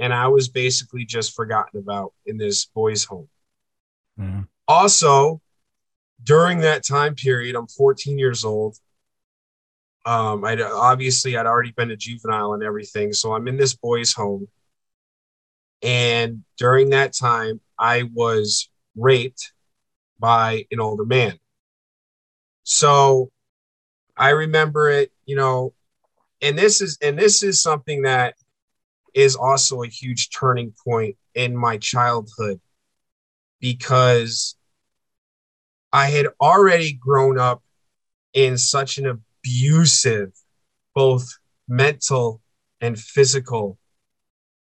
And I was basically just forgotten about in this boys' home. Yeah. Also, during that time period, I'm 14 years old. Um, I'd obviously I'd already been a juvenile and everything, so I'm in this boys' home. And during that time, I was raped by an older man. So I remember it, you know, and this is and this is something that is also a huge turning point in my childhood because I had already grown up in such an abusive, both mental and physical,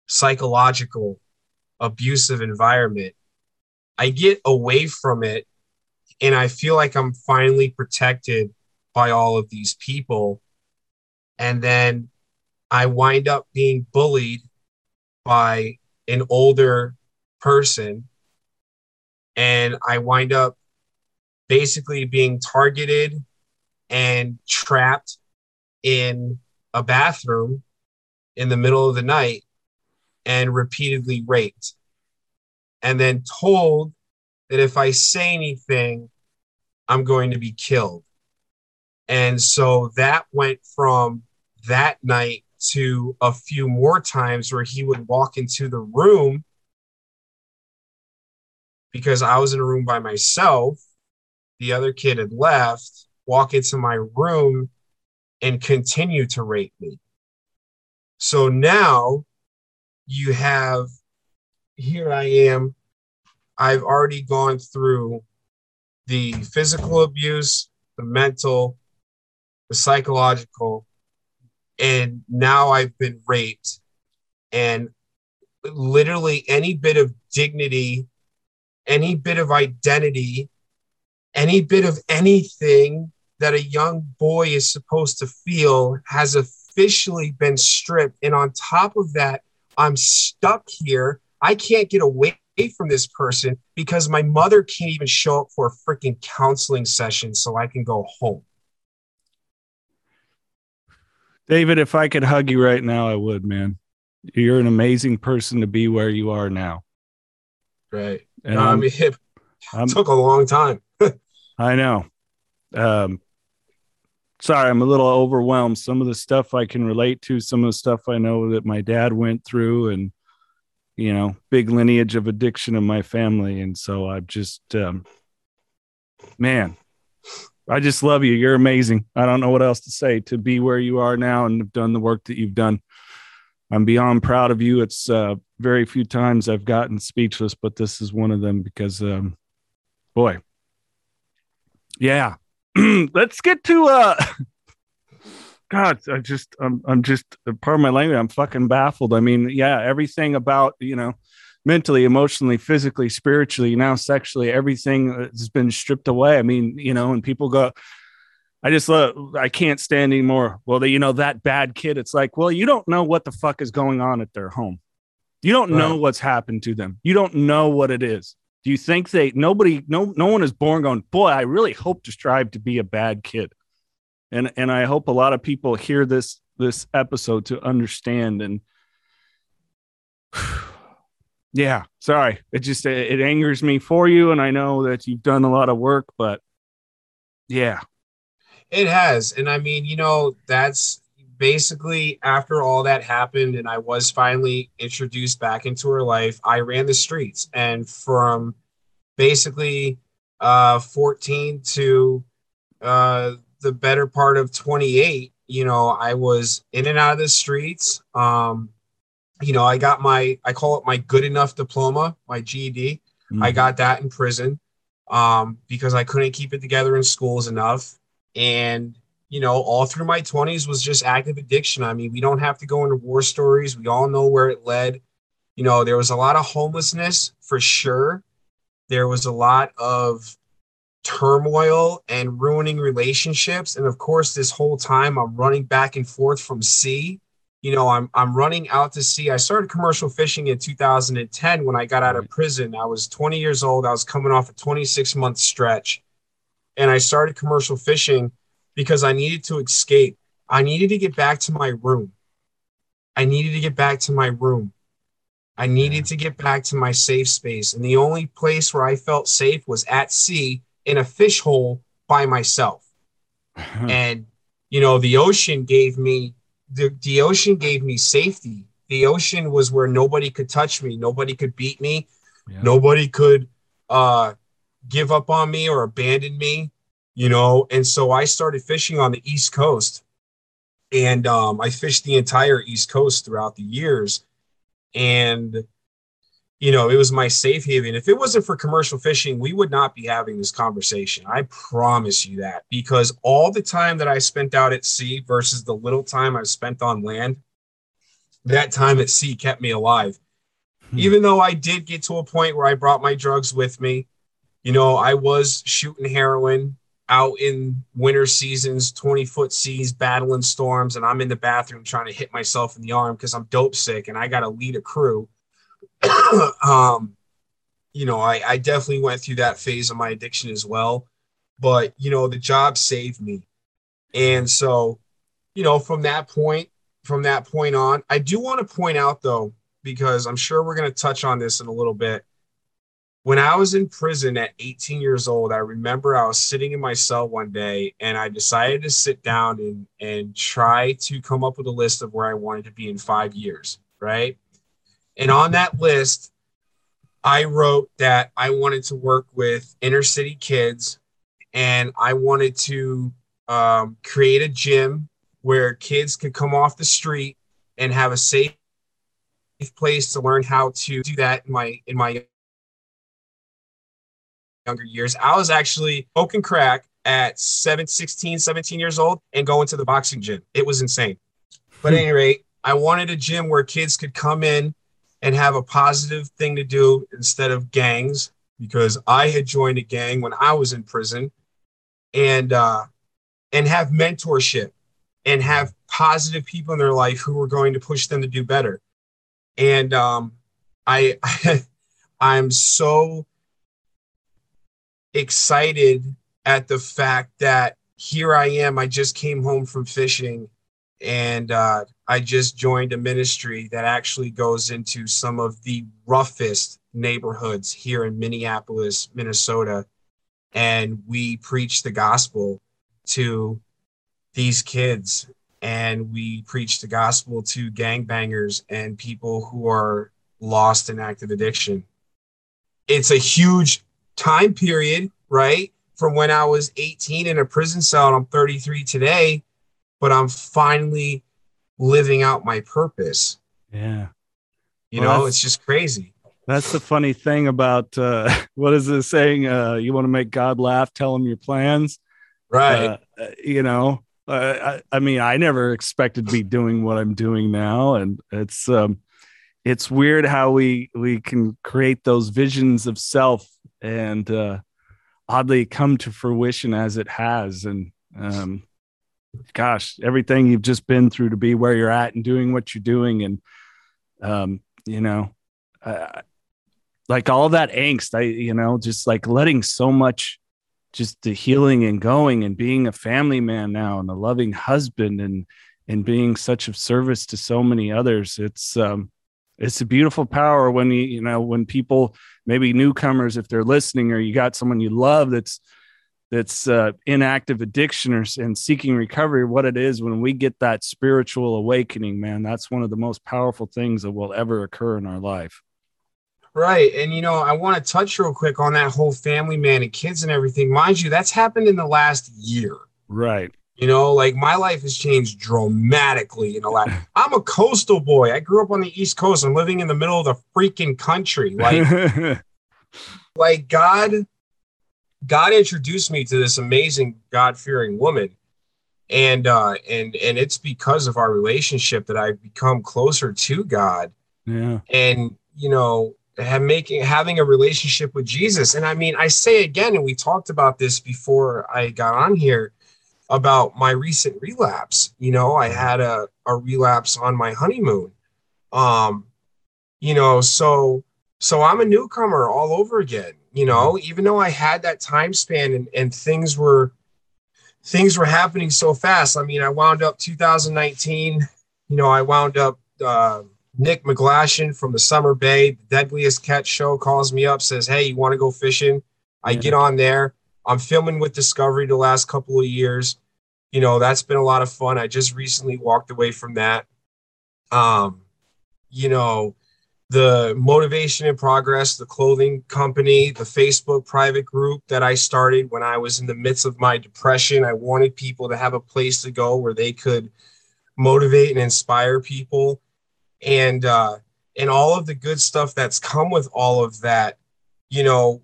psychological, abusive environment. I get away from it and I feel like I'm finally protected by all of these people. And then I wind up being bullied by an older person. And I wind up basically being targeted and trapped in a bathroom in the middle of the night and repeatedly raped. And then told that if I say anything, I'm going to be killed. And so that went from that night to a few more times where he would walk into the room because I was in a room by myself. The other kid had left, walk into my room and continue to rape me. So now you have, here I am. I've already gone through the physical abuse, the mental, the psychological, and now I've been raped and literally any bit of dignity, any bit of identity, any bit of anything that a young boy is supposed to feel has officially been stripped. And on top of that, I'm stuck here. I can't get away from this person because my mother can't even show up for a freaking counseling session so I can go home. David, if I could hug you right now, I would, man. You're an amazing person to be where you are now. Right. And no, I mean, (laughs) it I'm, took a long time. (laughs) I know. Um, sorry, I'm a little overwhelmed. Some of the stuff I can relate to, some of the stuff I know that my dad went through, and you know, big lineage of addiction in my family. And so I've just, um, man, I just love you. You're amazing. I don't know what else to say to be where you are now and have done the work that you've done. I'm beyond proud of you. It's uh, very few times I've gotten speechless, but this is one of them because, um, boy, yeah. (clears throat) Let's get to uh, (laughs) God. I just, I'm, I'm just part of my language. I'm fucking baffled. I mean, yeah, everything about you know, mentally, emotionally, physically, spiritually, now sexually, everything has been stripped away. I mean, you know, and people go, I just love, I can't stand anymore. Well, they, you know, that bad kid, it's like, well, you don't know what the fuck is going on at their home. You don't right. know what's happened to them. You don't know what it is. Do you think they, nobody, no, no one is born going, boy, I really hope to strive to be a bad kid. And, and I hope a lot of people hear this, this episode to understand. And (sighs) yeah, sorry. It just, it, it angers me for you. And I know that you've done a lot of work, but yeah, it has. And I mean, you know, that's basically after all that happened and I was finally introduced back into her life, I ran the streets. And from basically uh, 14 to uh, the better part of 28, you know, I was in and out of the streets. Um, you know, I got my, I call it my good enough diploma, my GED. Mm-hmm. I got that in prison um, because I couldn't keep it together in schools enough. And, you know, all through my 20s was just active addiction. I mean, we don't have to go into war stories. We all know where it led. You know, there was a lot of homelessness for sure. There was a lot of turmoil and ruining relationships. And of course, this whole time I'm running back and forth from sea. You know, I'm I'm running out to sea. I started commercial fishing in 2010 when I got out of prison. I was 20 years old. I was coming off a 26 month stretch and I started commercial fishing because I needed to escape. I needed to get back to my room. I needed to get back to my room. I needed to get back to my safe space. And the only place where I felt safe was at sea in a fish hole by myself. (laughs) and, you know, the ocean gave me the, the ocean gave me safety. The ocean was where nobody could touch me, nobody could beat me, yeah. nobody could uh give up on me or abandon me, you know. And so I started fishing on the East Coast. And um, I fished the entire East Coast throughout the years. And, you know, it was my safe haven. If it wasn't for commercial fishing, we would not be having this conversation. I promise you that because all the time that I spent out at sea versus the little time I've spent on land, that time at sea kept me alive. Hmm. Even though I did get to a point where I brought my drugs with me, you know, I was shooting heroin out in winter seasons, 20 foot seas, battling storms, and I'm in the bathroom trying to hit myself in the arm because I'm dope sick and I got to lead a crew. (coughs) um, you know, I, I definitely went through that phase of my addiction as well. But, you know, the job saved me. And so, you know, from that point, from that point on, I do want to point out though, because I'm sure we're going to touch on this in a little bit when I was in prison at 18 years old, I remember I was sitting in my cell one day and I decided to sit down and, and try to come up with a list of where I wanted to be in five years. Right. And on that list, I wrote that I wanted to work with inner city kids and I wanted to um, create a gym where kids could come off the street and have a safe place to learn how to do that in my in my younger years. I was actually smoking crack at 7, 16, 17 years old and going to the boxing gym. It was insane. But at any rate, I wanted a gym where kids could come in and have a positive thing to do instead of gangs because I had joined a gang when I was in prison and uh and have mentorship and have positive people in their life who are going to push them to do better. And um I (laughs) I'm so excited at the fact that here I am. I just came home from fishing and uh, I just joined a ministry that actually goes into some of the roughest neighborhoods here in Minneapolis, Minnesota. And we preach the gospel to these kids and we preach the gospel to gangbangers and people who are lost in active addiction. It's a huge time period, right? From when I was 18 in a prison cell and I'm 33 today, but I'm finally living out my purpose. Yeah. You well, know, it's just crazy. That's the funny thing about uh, (laughs) what is this saying? Uh, you want to make God laugh, tell him your plans. Right. Uh, you know, I, I, mean, I never expected to be doing what I'm doing now. And it's, um, it's weird how we, we can create those visions of self and, uh, oddly come to fruition as it has. And, um, gosh, everything you've just been through to be where you're at and doing what you're doing. And, um, you know, uh, like all that angst, I, you know, just like letting so much, just the healing and going and being a family man now and a loving husband and, and being such of service to so many others. It's, um, it's a beautiful power when you, you know, when people, maybe newcomers, if they're listening or you got someone you love that's, that's uh, inactive addiction or and seeking recovery what it is when we get that spiritual awakening man that's one of the most powerful things that will ever occur in our life. Right and you know i want to touch real quick on that whole family man and kids and everything. Mind you that's happened in the last year. Right. You know like my life has changed dramatically in the last (laughs) i'm a coastal boy. I grew up on the east coast. I'm living in the middle of the freaking country. Like (laughs) like god God introduced me to this amazing God fearing woman. And uh and and it's because of our relationship that I've become closer to God. Yeah. And you know, have making having a relationship with Jesus. And I mean, I say again, and we talked about this before I got on here about my recent relapse. You know, I had a, a relapse on my honeymoon. Um, you know, so so I'm a newcomer all over again you know even though i had that time span and, and things were things were happening so fast i mean i wound up 2019 you know i wound up uh, nick mcglashan from the summer bay the deadliest catch show calls me up says hey you want to go fishing? I get on there. I'm filming with discovery the last couple of years. You know that's been a lot of fun. I just recently walked away from that. Um you know the motivation and progress the clothing company the facebook private group that i started when i was in the midst of my depression. I wanted people to have a place to go where they could motivate and inspire people. And uh and all of the good stuff that's come with all of that you know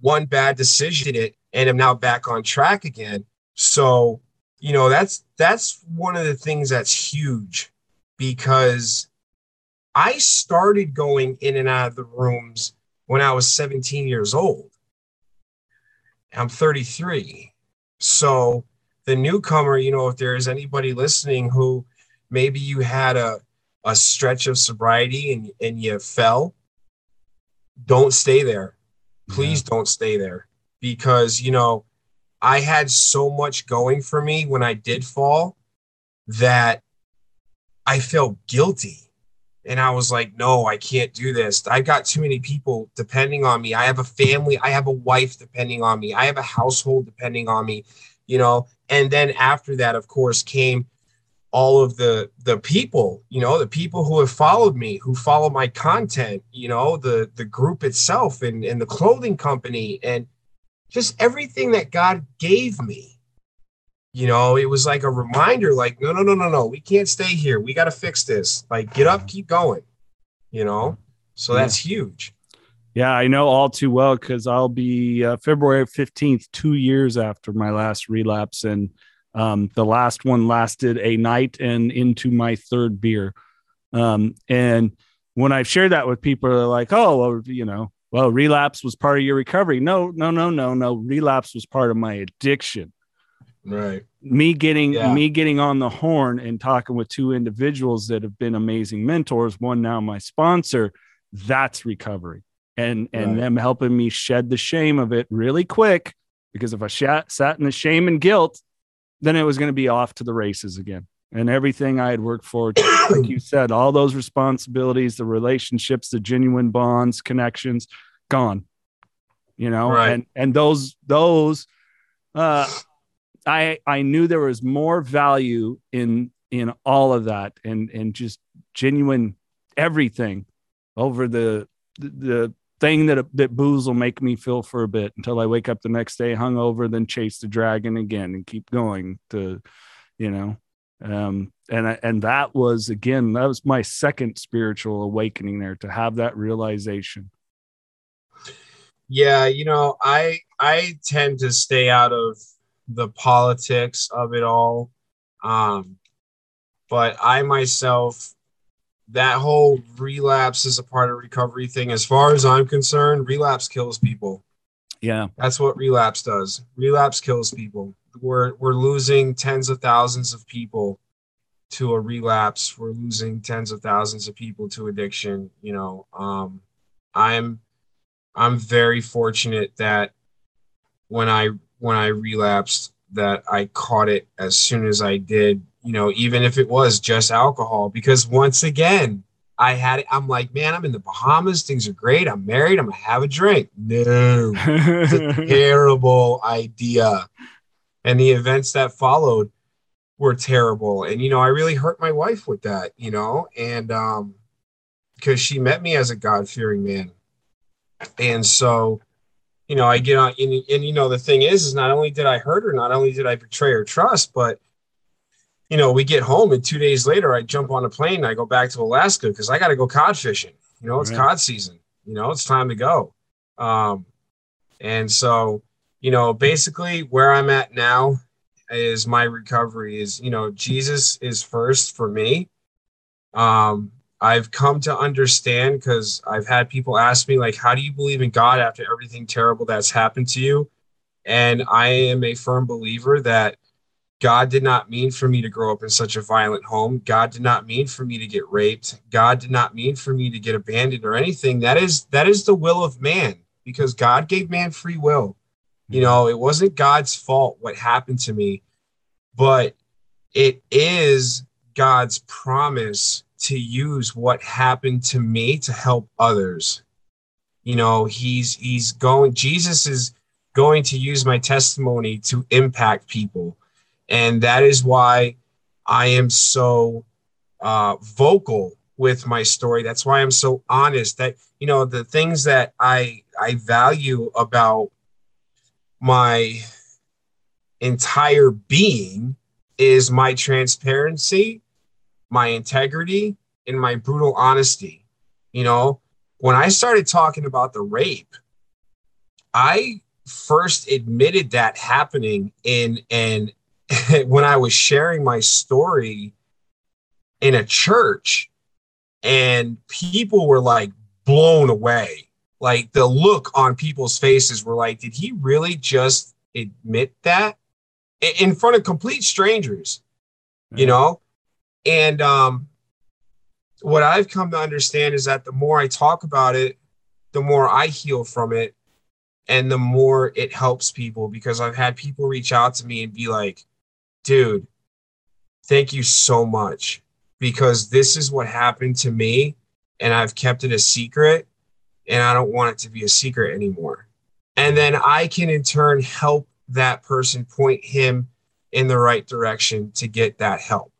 one bad decision it and i'm now back on track again. So you know that's that's one of the things that's huge because I started going in and out of the rooms when I was 17 years old. I'm 33. So the newcomer, you know, if there is anybody listening who maybe you had a, a stretch of sobriety and, and you fell, don't stay there. Please yeah. don't stay there because, you know, I had so much going for me when I did fall that I felt guilty and I was like, no, I can't do this. I've got too many people depending on me. I have a family, I have a wife depending on me, I have a household depending on me, you know. And then after that, of course, came all of the the people, you know, the people who have followed me, who follow my content, you know, the the group itself and, and the clothing company and just everything that God gave me you know, it was like a reminder, like, no, no, no, no, no, we can't stay here. We got to fix this. Like, get up, keep going, you know? So that's yeah. huge. Yeah, I know all too well because I'll be uh, February 15th, two years after my last relapse. And Um, the last one lasted a night and into my third beer. Um, and when I've shared that with people, they're like, oh, well, you know, well, relapse was part of your recovery. No, no, no, no, no. Relapse was part of my addiction. Right. Me getting Yeah. me getting on the horn and talking with two individuals that have been amazing mentors, one now my sponsor, that's recovery. And and Right. them helping me shed the shame of it really quick because if I shat, sat in the shame and guilt, then it was going to be off to the races again. And everything I had worked for, (coughs) like you said, all those responsibilities, the relationships, the genuine bonds, connections, gone. You know, Right. and and those those uh I I knew there was more value in in all of that and and just genuine everything over the the, the thing that that booze will make me feel for a bit until I wake up the next day hungover, then chase the dragon again and keep going to, you know, um, and I, and that was again that was my second spiritual awakening there to have that realization. Yeah, you know, I I tend to stay out of the politics of it all. Um, but I myself, that whole relapse is a part of recovery thing. As far as I'm concerned, relapse kills people. Yeah, That's what relapse does. Relapse kills people. We're we're losing tens of thousands of people to a relapse. We're losing tens of thousands of people to addiction. You know, um, I'm I'm very fortunate that when I when I relapsed, that I caught it as soon as I did. You know, even if it was just alcohol, because once again, I had it. I'm like, man, I'm in the Bahamas. Things are great. I'm married. I'm gonna have a drink. No, it's a (laughs) terrible idea. And the events that followed were terrible. And you know, I really hurt my wife with that, you know, and um because she met me as a God-fearing man. And so, you know, I get on and, and you know, the thing is, is not only did I hurt her, not only did I betray her trust, but you know, we get home and two days later I jump on a plane and I go back to Alaska because I gotta go cod fishing. You know, it's Right. cod season, you know, it's time to go. Um, and so, you know, basically where I'm at now is my recovery is, you know, Jesus is first for me. Um, I've come to understand because I've had people ask me, like, how do you believe in God after everything terrible that's happened to you? And I am a firm believer that God did not mean for me to grow up in such a violent home. God did not mean for me to get raped. God did not mean for me to get abandoned or anything. That is that is the will of man because God gave man free will. You know, it wasn't God's fault what happened to me, but it is God's promise to use what happened to me to help others. You know, he's he's going Jesus is going to use my testimony to impact people. And that is why I am so uh, vocal with my story. That's why I'm so honest that, you know, the things that I, I value about my entire being is my transparency, my integrity, and my brutal honesty. You know, when I started talking about the rape, I first admitted that happening in and (laughs) when I was sharing my story in a church, and people were like blown away. Like the look on people's faces were like, did he really just admit that in front of complete strangers? You know? And um, what I've come to understand is that the more I talk about it, the more I heal from it and the more it helps people because I've had people reach out to me and be like, dude, thank you so much because this is what happened to me and I've kept it a secret and I don't want it to be a secret anymore. And then I can in turn help that person point him in the right direction to get that help.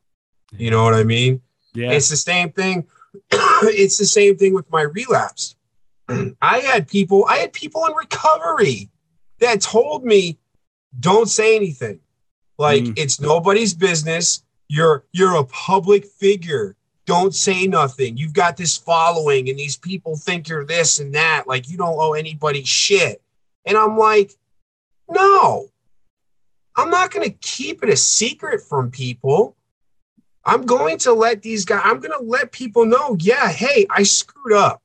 You know what I mean? Yeah. It's the same thing. (coughs) it's the same thing with my relapse. (clears throat) I had people, I had people in recovery that told me, don't say anything. Like Mm. it's nobody's business. You're you're a public figure. Don't say nothing. You've got this following, and these people think you're this and that. Like you don't owe anybody shit. And I'm like, no, I'm not going to keep it a secret from people. I'm going to let these guys, I'm going to let people know, yeah, hey, I screwed up.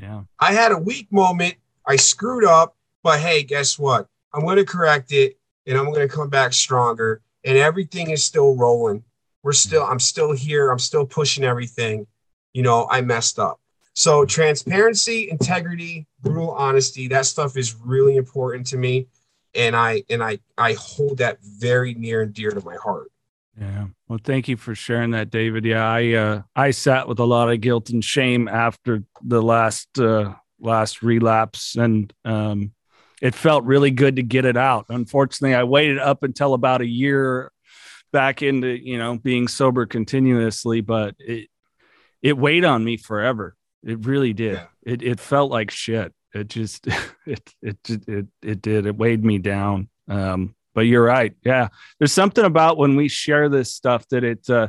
Yeah. I had a weak moment. I screwed up, but hey, guess what? I'm going to correct it and I'm going to come back stronger and everything is still rolling. We're mm-hmm. still, I'm still here. I'm still pushing everything. You know, I messed up. So transparency, integrity, brutal honesty, that stuff is really important to me. And I and I I hold that very near and dear to my heart. Yeah. Well, thank you for sharing that, David. Yeah, I uh I sat with a lot of guilt and shame after the last uh last relapse and um it felt really good to get it out. Unfortunately, I waited up until about a year back into, you know, being sober continuously, but it it weighed on me forever. It really did. Yeah. It it felt like shit. It just (laughs) it it it it did. It weighed me down. Um, but you're right. Yeah, there's something about when we share this stuff that it. Uh,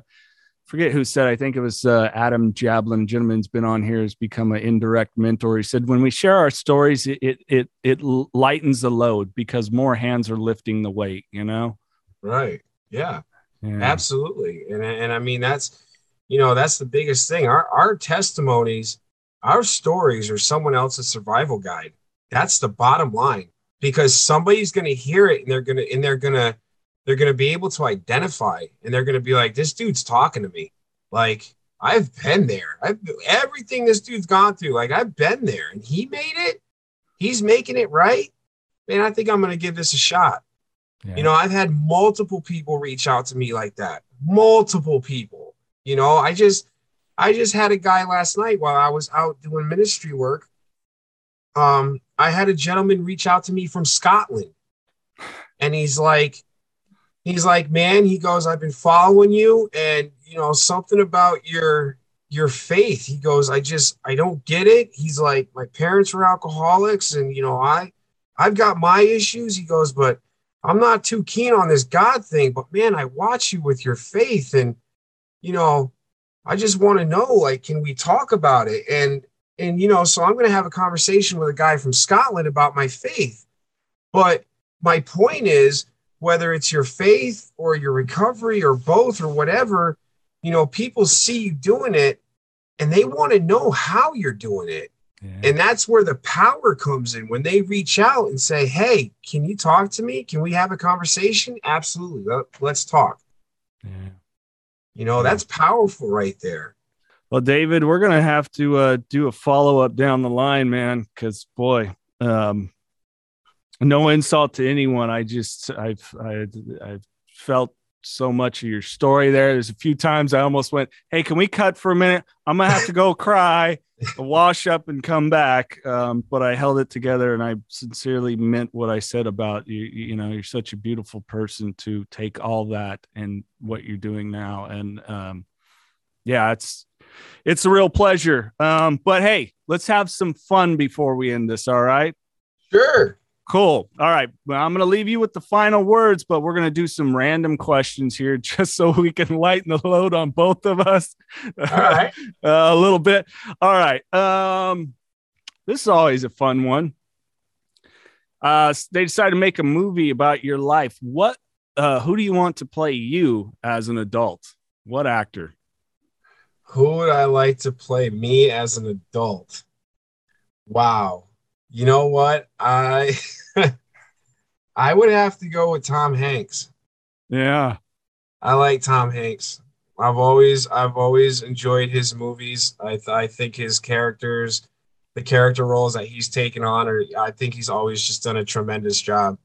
forget who said. I think it was uh, Adam Jablin. Gentleman's been on here. Has become an indirect mentor. He said when we share our stories, it it it, it lightens the load because more hands are lifting the weight. You know. Right. Yeah. yeah. Absolutely. And and I mean that's you know that's the biggest thing. Our our testimonies, our stories are someone else's survival guide. That's the bottom line because somebody's going to hear it and they're going to and they're going to they're going to be able to identify and they're going to be like this dude's talking to me. Like i've been there. I've everything this dude's gone through like i've been there and he made it. He's making it right. Man i think i'm going to give this a shot. Yeah. you know i've had multiple people reach out to me like that. Multiple people. You know i just i just had a guy last night while i was out doing ministry work. Um I had a gentleman reach out to me from Scotland, and he's like, he's like, man, he goes, I've been following you, and you know something about your your faith. He goes, I just I don't get it. He's like, my parents were alcoholics, and you know I I've got my issues. He goes, but I'm not too keen on this God thing. But man, I watch you with your faith, and you know, I just want to know, like, can we talk about it? And and you know so i'm going to have a conversation with a guy from scotland about my faith but my point is whether it's your faith or your recovery or both or whatever you know people see you doing it and they want to know how you're doing it yeah. and that's where the power comes in when they reach out and say hey can you talk to me can we have a conversation absolutely let's talk yeah. you know yeah. that's powerful right there well, David, we're gonna have to uh, do a follow up down the line, man. Because boy, um, no insult to anyone. I just I've I, I've felt so much of your story there. There's a few times I almost went, "Hey, can we cut for a minute? I'm gonna have to go cry, wash up, and come back." Um, but I held it together, and I sincerely meant what I said about you. You know, you're such a beautiful person to take all that and what you're doing now, and um, yeah, it's it's a real pleasure. Um, but hey, let's have some fun before we end this. All right. Sure. Cool. All right. Well, I'm going to leave you with the final words, but we're going to do some random questions here (laughs) just so we can lighten the load on both of us. All right. (laughs) uh, a little bit. All right. Um, this is always a fun one. Uh, they decided to make a movie about your life. What, uh, who do you want to play you as an adult? What actor? Who would I like to play me as an adult? Wow. You know what? I (laughs) I would have to go with Tom Hanks. Yeah. I like Tom Hanks. I've always I've always enjoyed his movies. I th- I think his characters, the character roles that he's taken on, or I think he's always just done a tremendous job.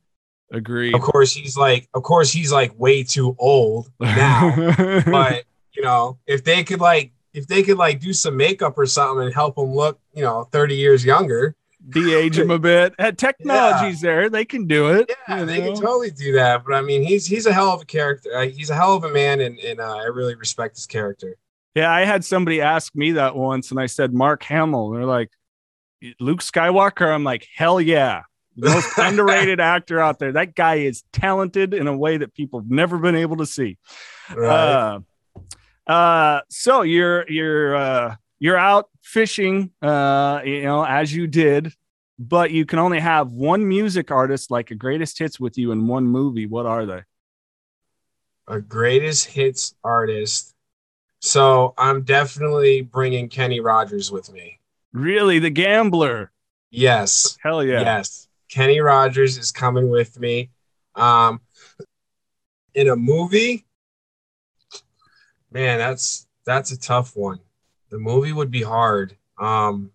Agree. Of course, he's like, of course, he's like way too old now. (laughs) but you know, if they could like if they could like do some makeup or something and help them look, you know, 30 years younger, de-age him a bit. Technology's yeah. there; they can do it. Yeah, they know? can totally do that. But I mean, he's he's a hell of a character. Uh, he's a hell of a man, and and uh, I really respect his character. Yeah, I had somebody ask me that once, and I said Mark Hamill. And they're like, Luke Skywalker. I'm like, hell yeah, the most (laughs) underrated actor out there. That guy is talented in a way that people have never been able to see. Right. Uh, uh, so you're you're uh, you're out fishing, uh, you know, as you did, but you can only have one music artist like a greatest hits with you in one movie. What are they? a greatest hits artist. So I'm definitely bringing Kenny Rogers with me. Really, the gambler? Yes. Hell yeah. Yes. Kenny Rogers is coming with me. Um, in a movie, man, that's that's a tough one. The movie would be hard. Um,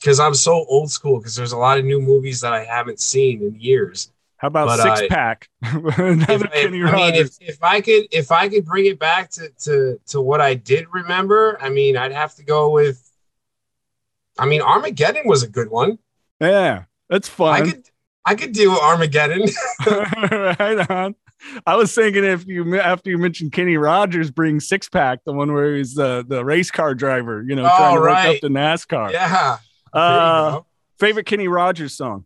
because I'm so old school. Because there's a lot of new movies that I haven't seen in years. How about But, six uh, pack? (laughs) If, Another if- Kenny I mean, if, if I could, if I could bring it back to to to what I did remember, I mean, I'd have to go with. I mean, Armageddon was a good one. yeah, that's fun. I could, I could do Armageddon. (laughs) right on. (laughs) I was thinking if you after you mentioned Kenny Rogers bring six pack, the one where he's the the race car driver, you know, Oh, trying to work right. up to NASCAR. yeah. Uh, favorite Kenny Rogers song?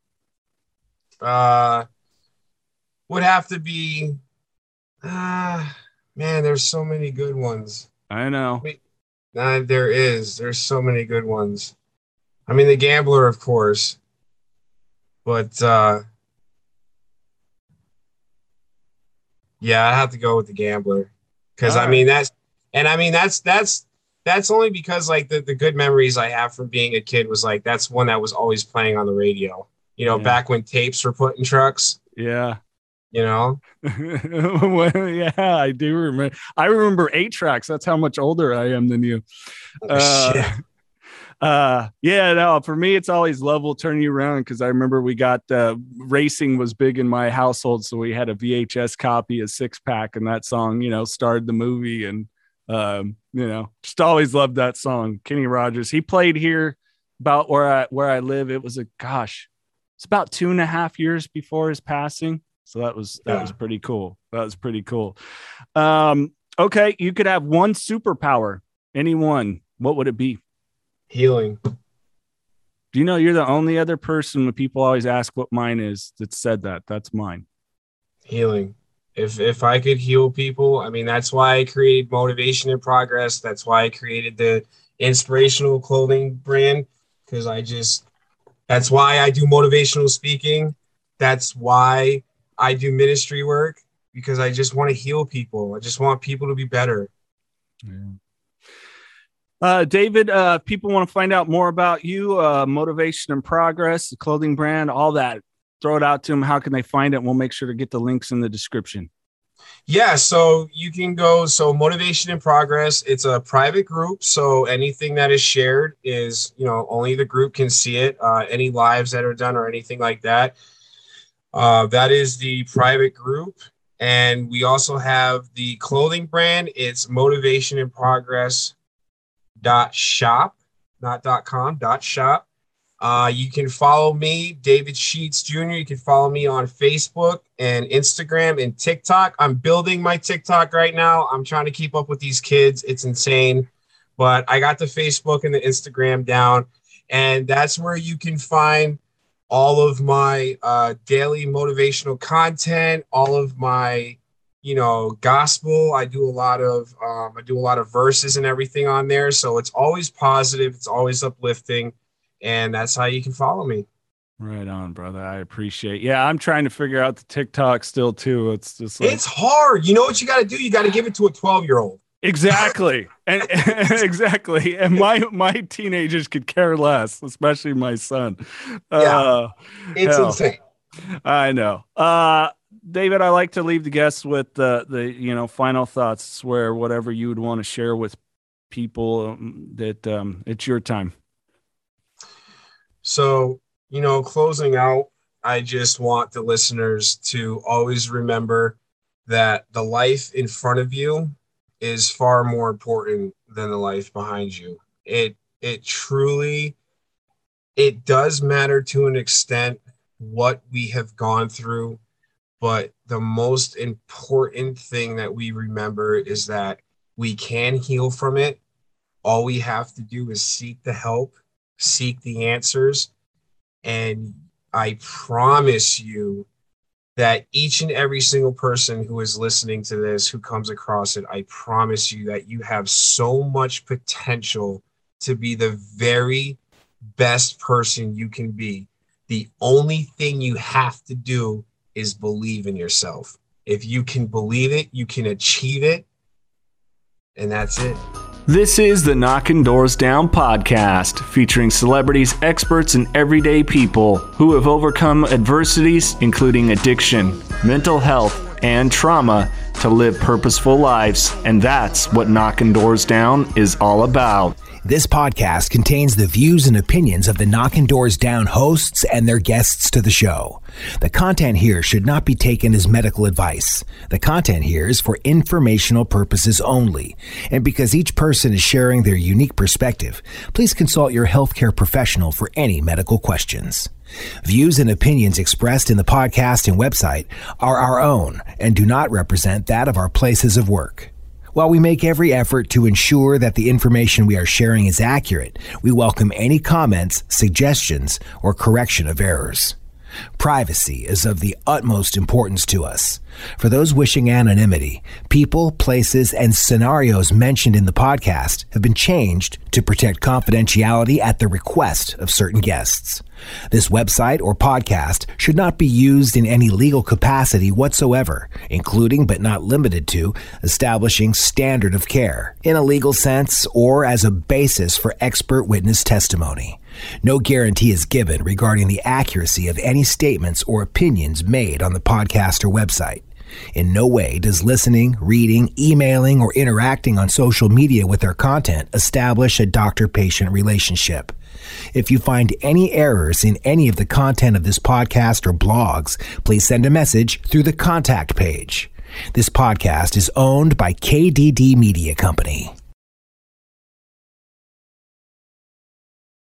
uh would have to be uh man there's so many good ones I know. uh, there is there's so many good ones i mean the gambler of course but uh yeah i have to go with the gambler because i Alright. mean that's and i mean that's that's that's only because like the, the good memories i have from being a kid was like that's one that was always playing on the radio you know Yeah. back when tapes were put in trucks Yeah. you know (laughs) well, yeah, I do remember. I remember eight tracks. That's how much older I am than you. Uh, Shit. Uh yeah no for me it's always love will turn you around because i remember we got uh racing was big in my household so we had a vhs copy of six pack and that song you know starred the movie and um you know just always loved that song kenny rogers. He played here about where i where i live. It was a gosh it's about two and a half years before his passing so that was that Yeah. was pretty cool. That was pretty cool. Um okay you could have one superpower any one. What would it be healing. Do you know you're the only other person when people always ask what mine is that said that? That's mine. healing. If if i could heal people i mean that's why i created motivation and progress. That's why i created the inspirational clothing brand because i just that's why i do motivational speaking. That's why i do ministry work because i just want to heal people. I just want people to be better Uh, David, uh, if people want to find out more about you, uh, Motivation and Progress, the clothing brand, all that, throw it out to them. How can they find it? We'll make sure to get the links in the description. Yeah, so you can go. So motivation and progress. It's a private group, so anything that is shared is, you know, only the group can see it. Uh, any lives that are done or anything like that, uh, that is the private group. And we also have the clothing brand. It's motivation and progress dot shop, not dot com dot shop. Uh, you can follow me, David Sheets Jr. You can follow me on Facebook and Instagram and TikTok. I'm building my TikTok right now. I'm trying to keep up with these kids. It's insane. But I got the Facebook and the Instagram down. And that's where you can find all of my uh, daily motivational content, all of my, you know, gospel. I do a lot of, um, I do a lot of verses and everything on there. So it's always positive. It's always uplifting and that's how you can follow me. Right on, brother. I appreciate. Yeah, I'm trying to figure out the TikTok still too. It's just like It's hard. You know what you got to do? You got to give it to a 12 year old. exactly and (laughs) exactly and my my teenagers could care less especially my son Yeah. uh It's Hell. insane. i know uh david i like to leave the guests with the the you know final thoughts where whatever you would want to share with people um, that um it's your time So, you know, closing out, I just want the listeners to always remember that the life in front of you is far more important than the life behind you. It it truly it does matter to an extent what we have gone through, but the most important thing that we remember is that we can heal from it. All we have to do is seek the help, seek the answers, and I promise you that each and every single person who is listening to this, who comes across it, I promise you that you have so much potential to be the very best person you can be. The only thing you have to do is believe in yourself. If you can believe it, you can achieve it. And that's it. This is the Knocking Doors Down podcast, featuring celebrities, experts, and everyday people who have overcome adversities, including addiction, mental health, and trauma, to live purposeful lives. And that's what Knocking Doors Down is all about. This podcast contains the views and opinions of the Knocking Doors Down hosts and their guests to the show. The content here should not be taken as medical advice. The content here is for informational purposes only. And because each person is sharing their unique perspective, please consult your healthcare professional for any medical questions. Views and opinions expressed in the podcast and website are our own and do not represent that of our places of work. While we make every effort to ensure that the information we are sharing is accurate, we welcome any comments, suggestions, or correction of errors. Privacy is of the utmost importance to us. For those wishing anonymity, people, places, and scenarios mentioned in the podcast have been changed to protect confidentiality at the request of certain guests. This website or podcast should not be used in any legal capacity whatsoever, including but not limited to establishing standard of care in a legal sense or as a basis for expert witness testimony. No guarantee is given regarding the accuracy of any statements or opinions made on the podcast or website. In no way does listening, reading, emailing, or interacting on social media with our content establish a doctor patient relationship. If you find any errors in any of the content of this podcast or blogs, please send a message through the contact page. This podcast is owned by KDD Media Company.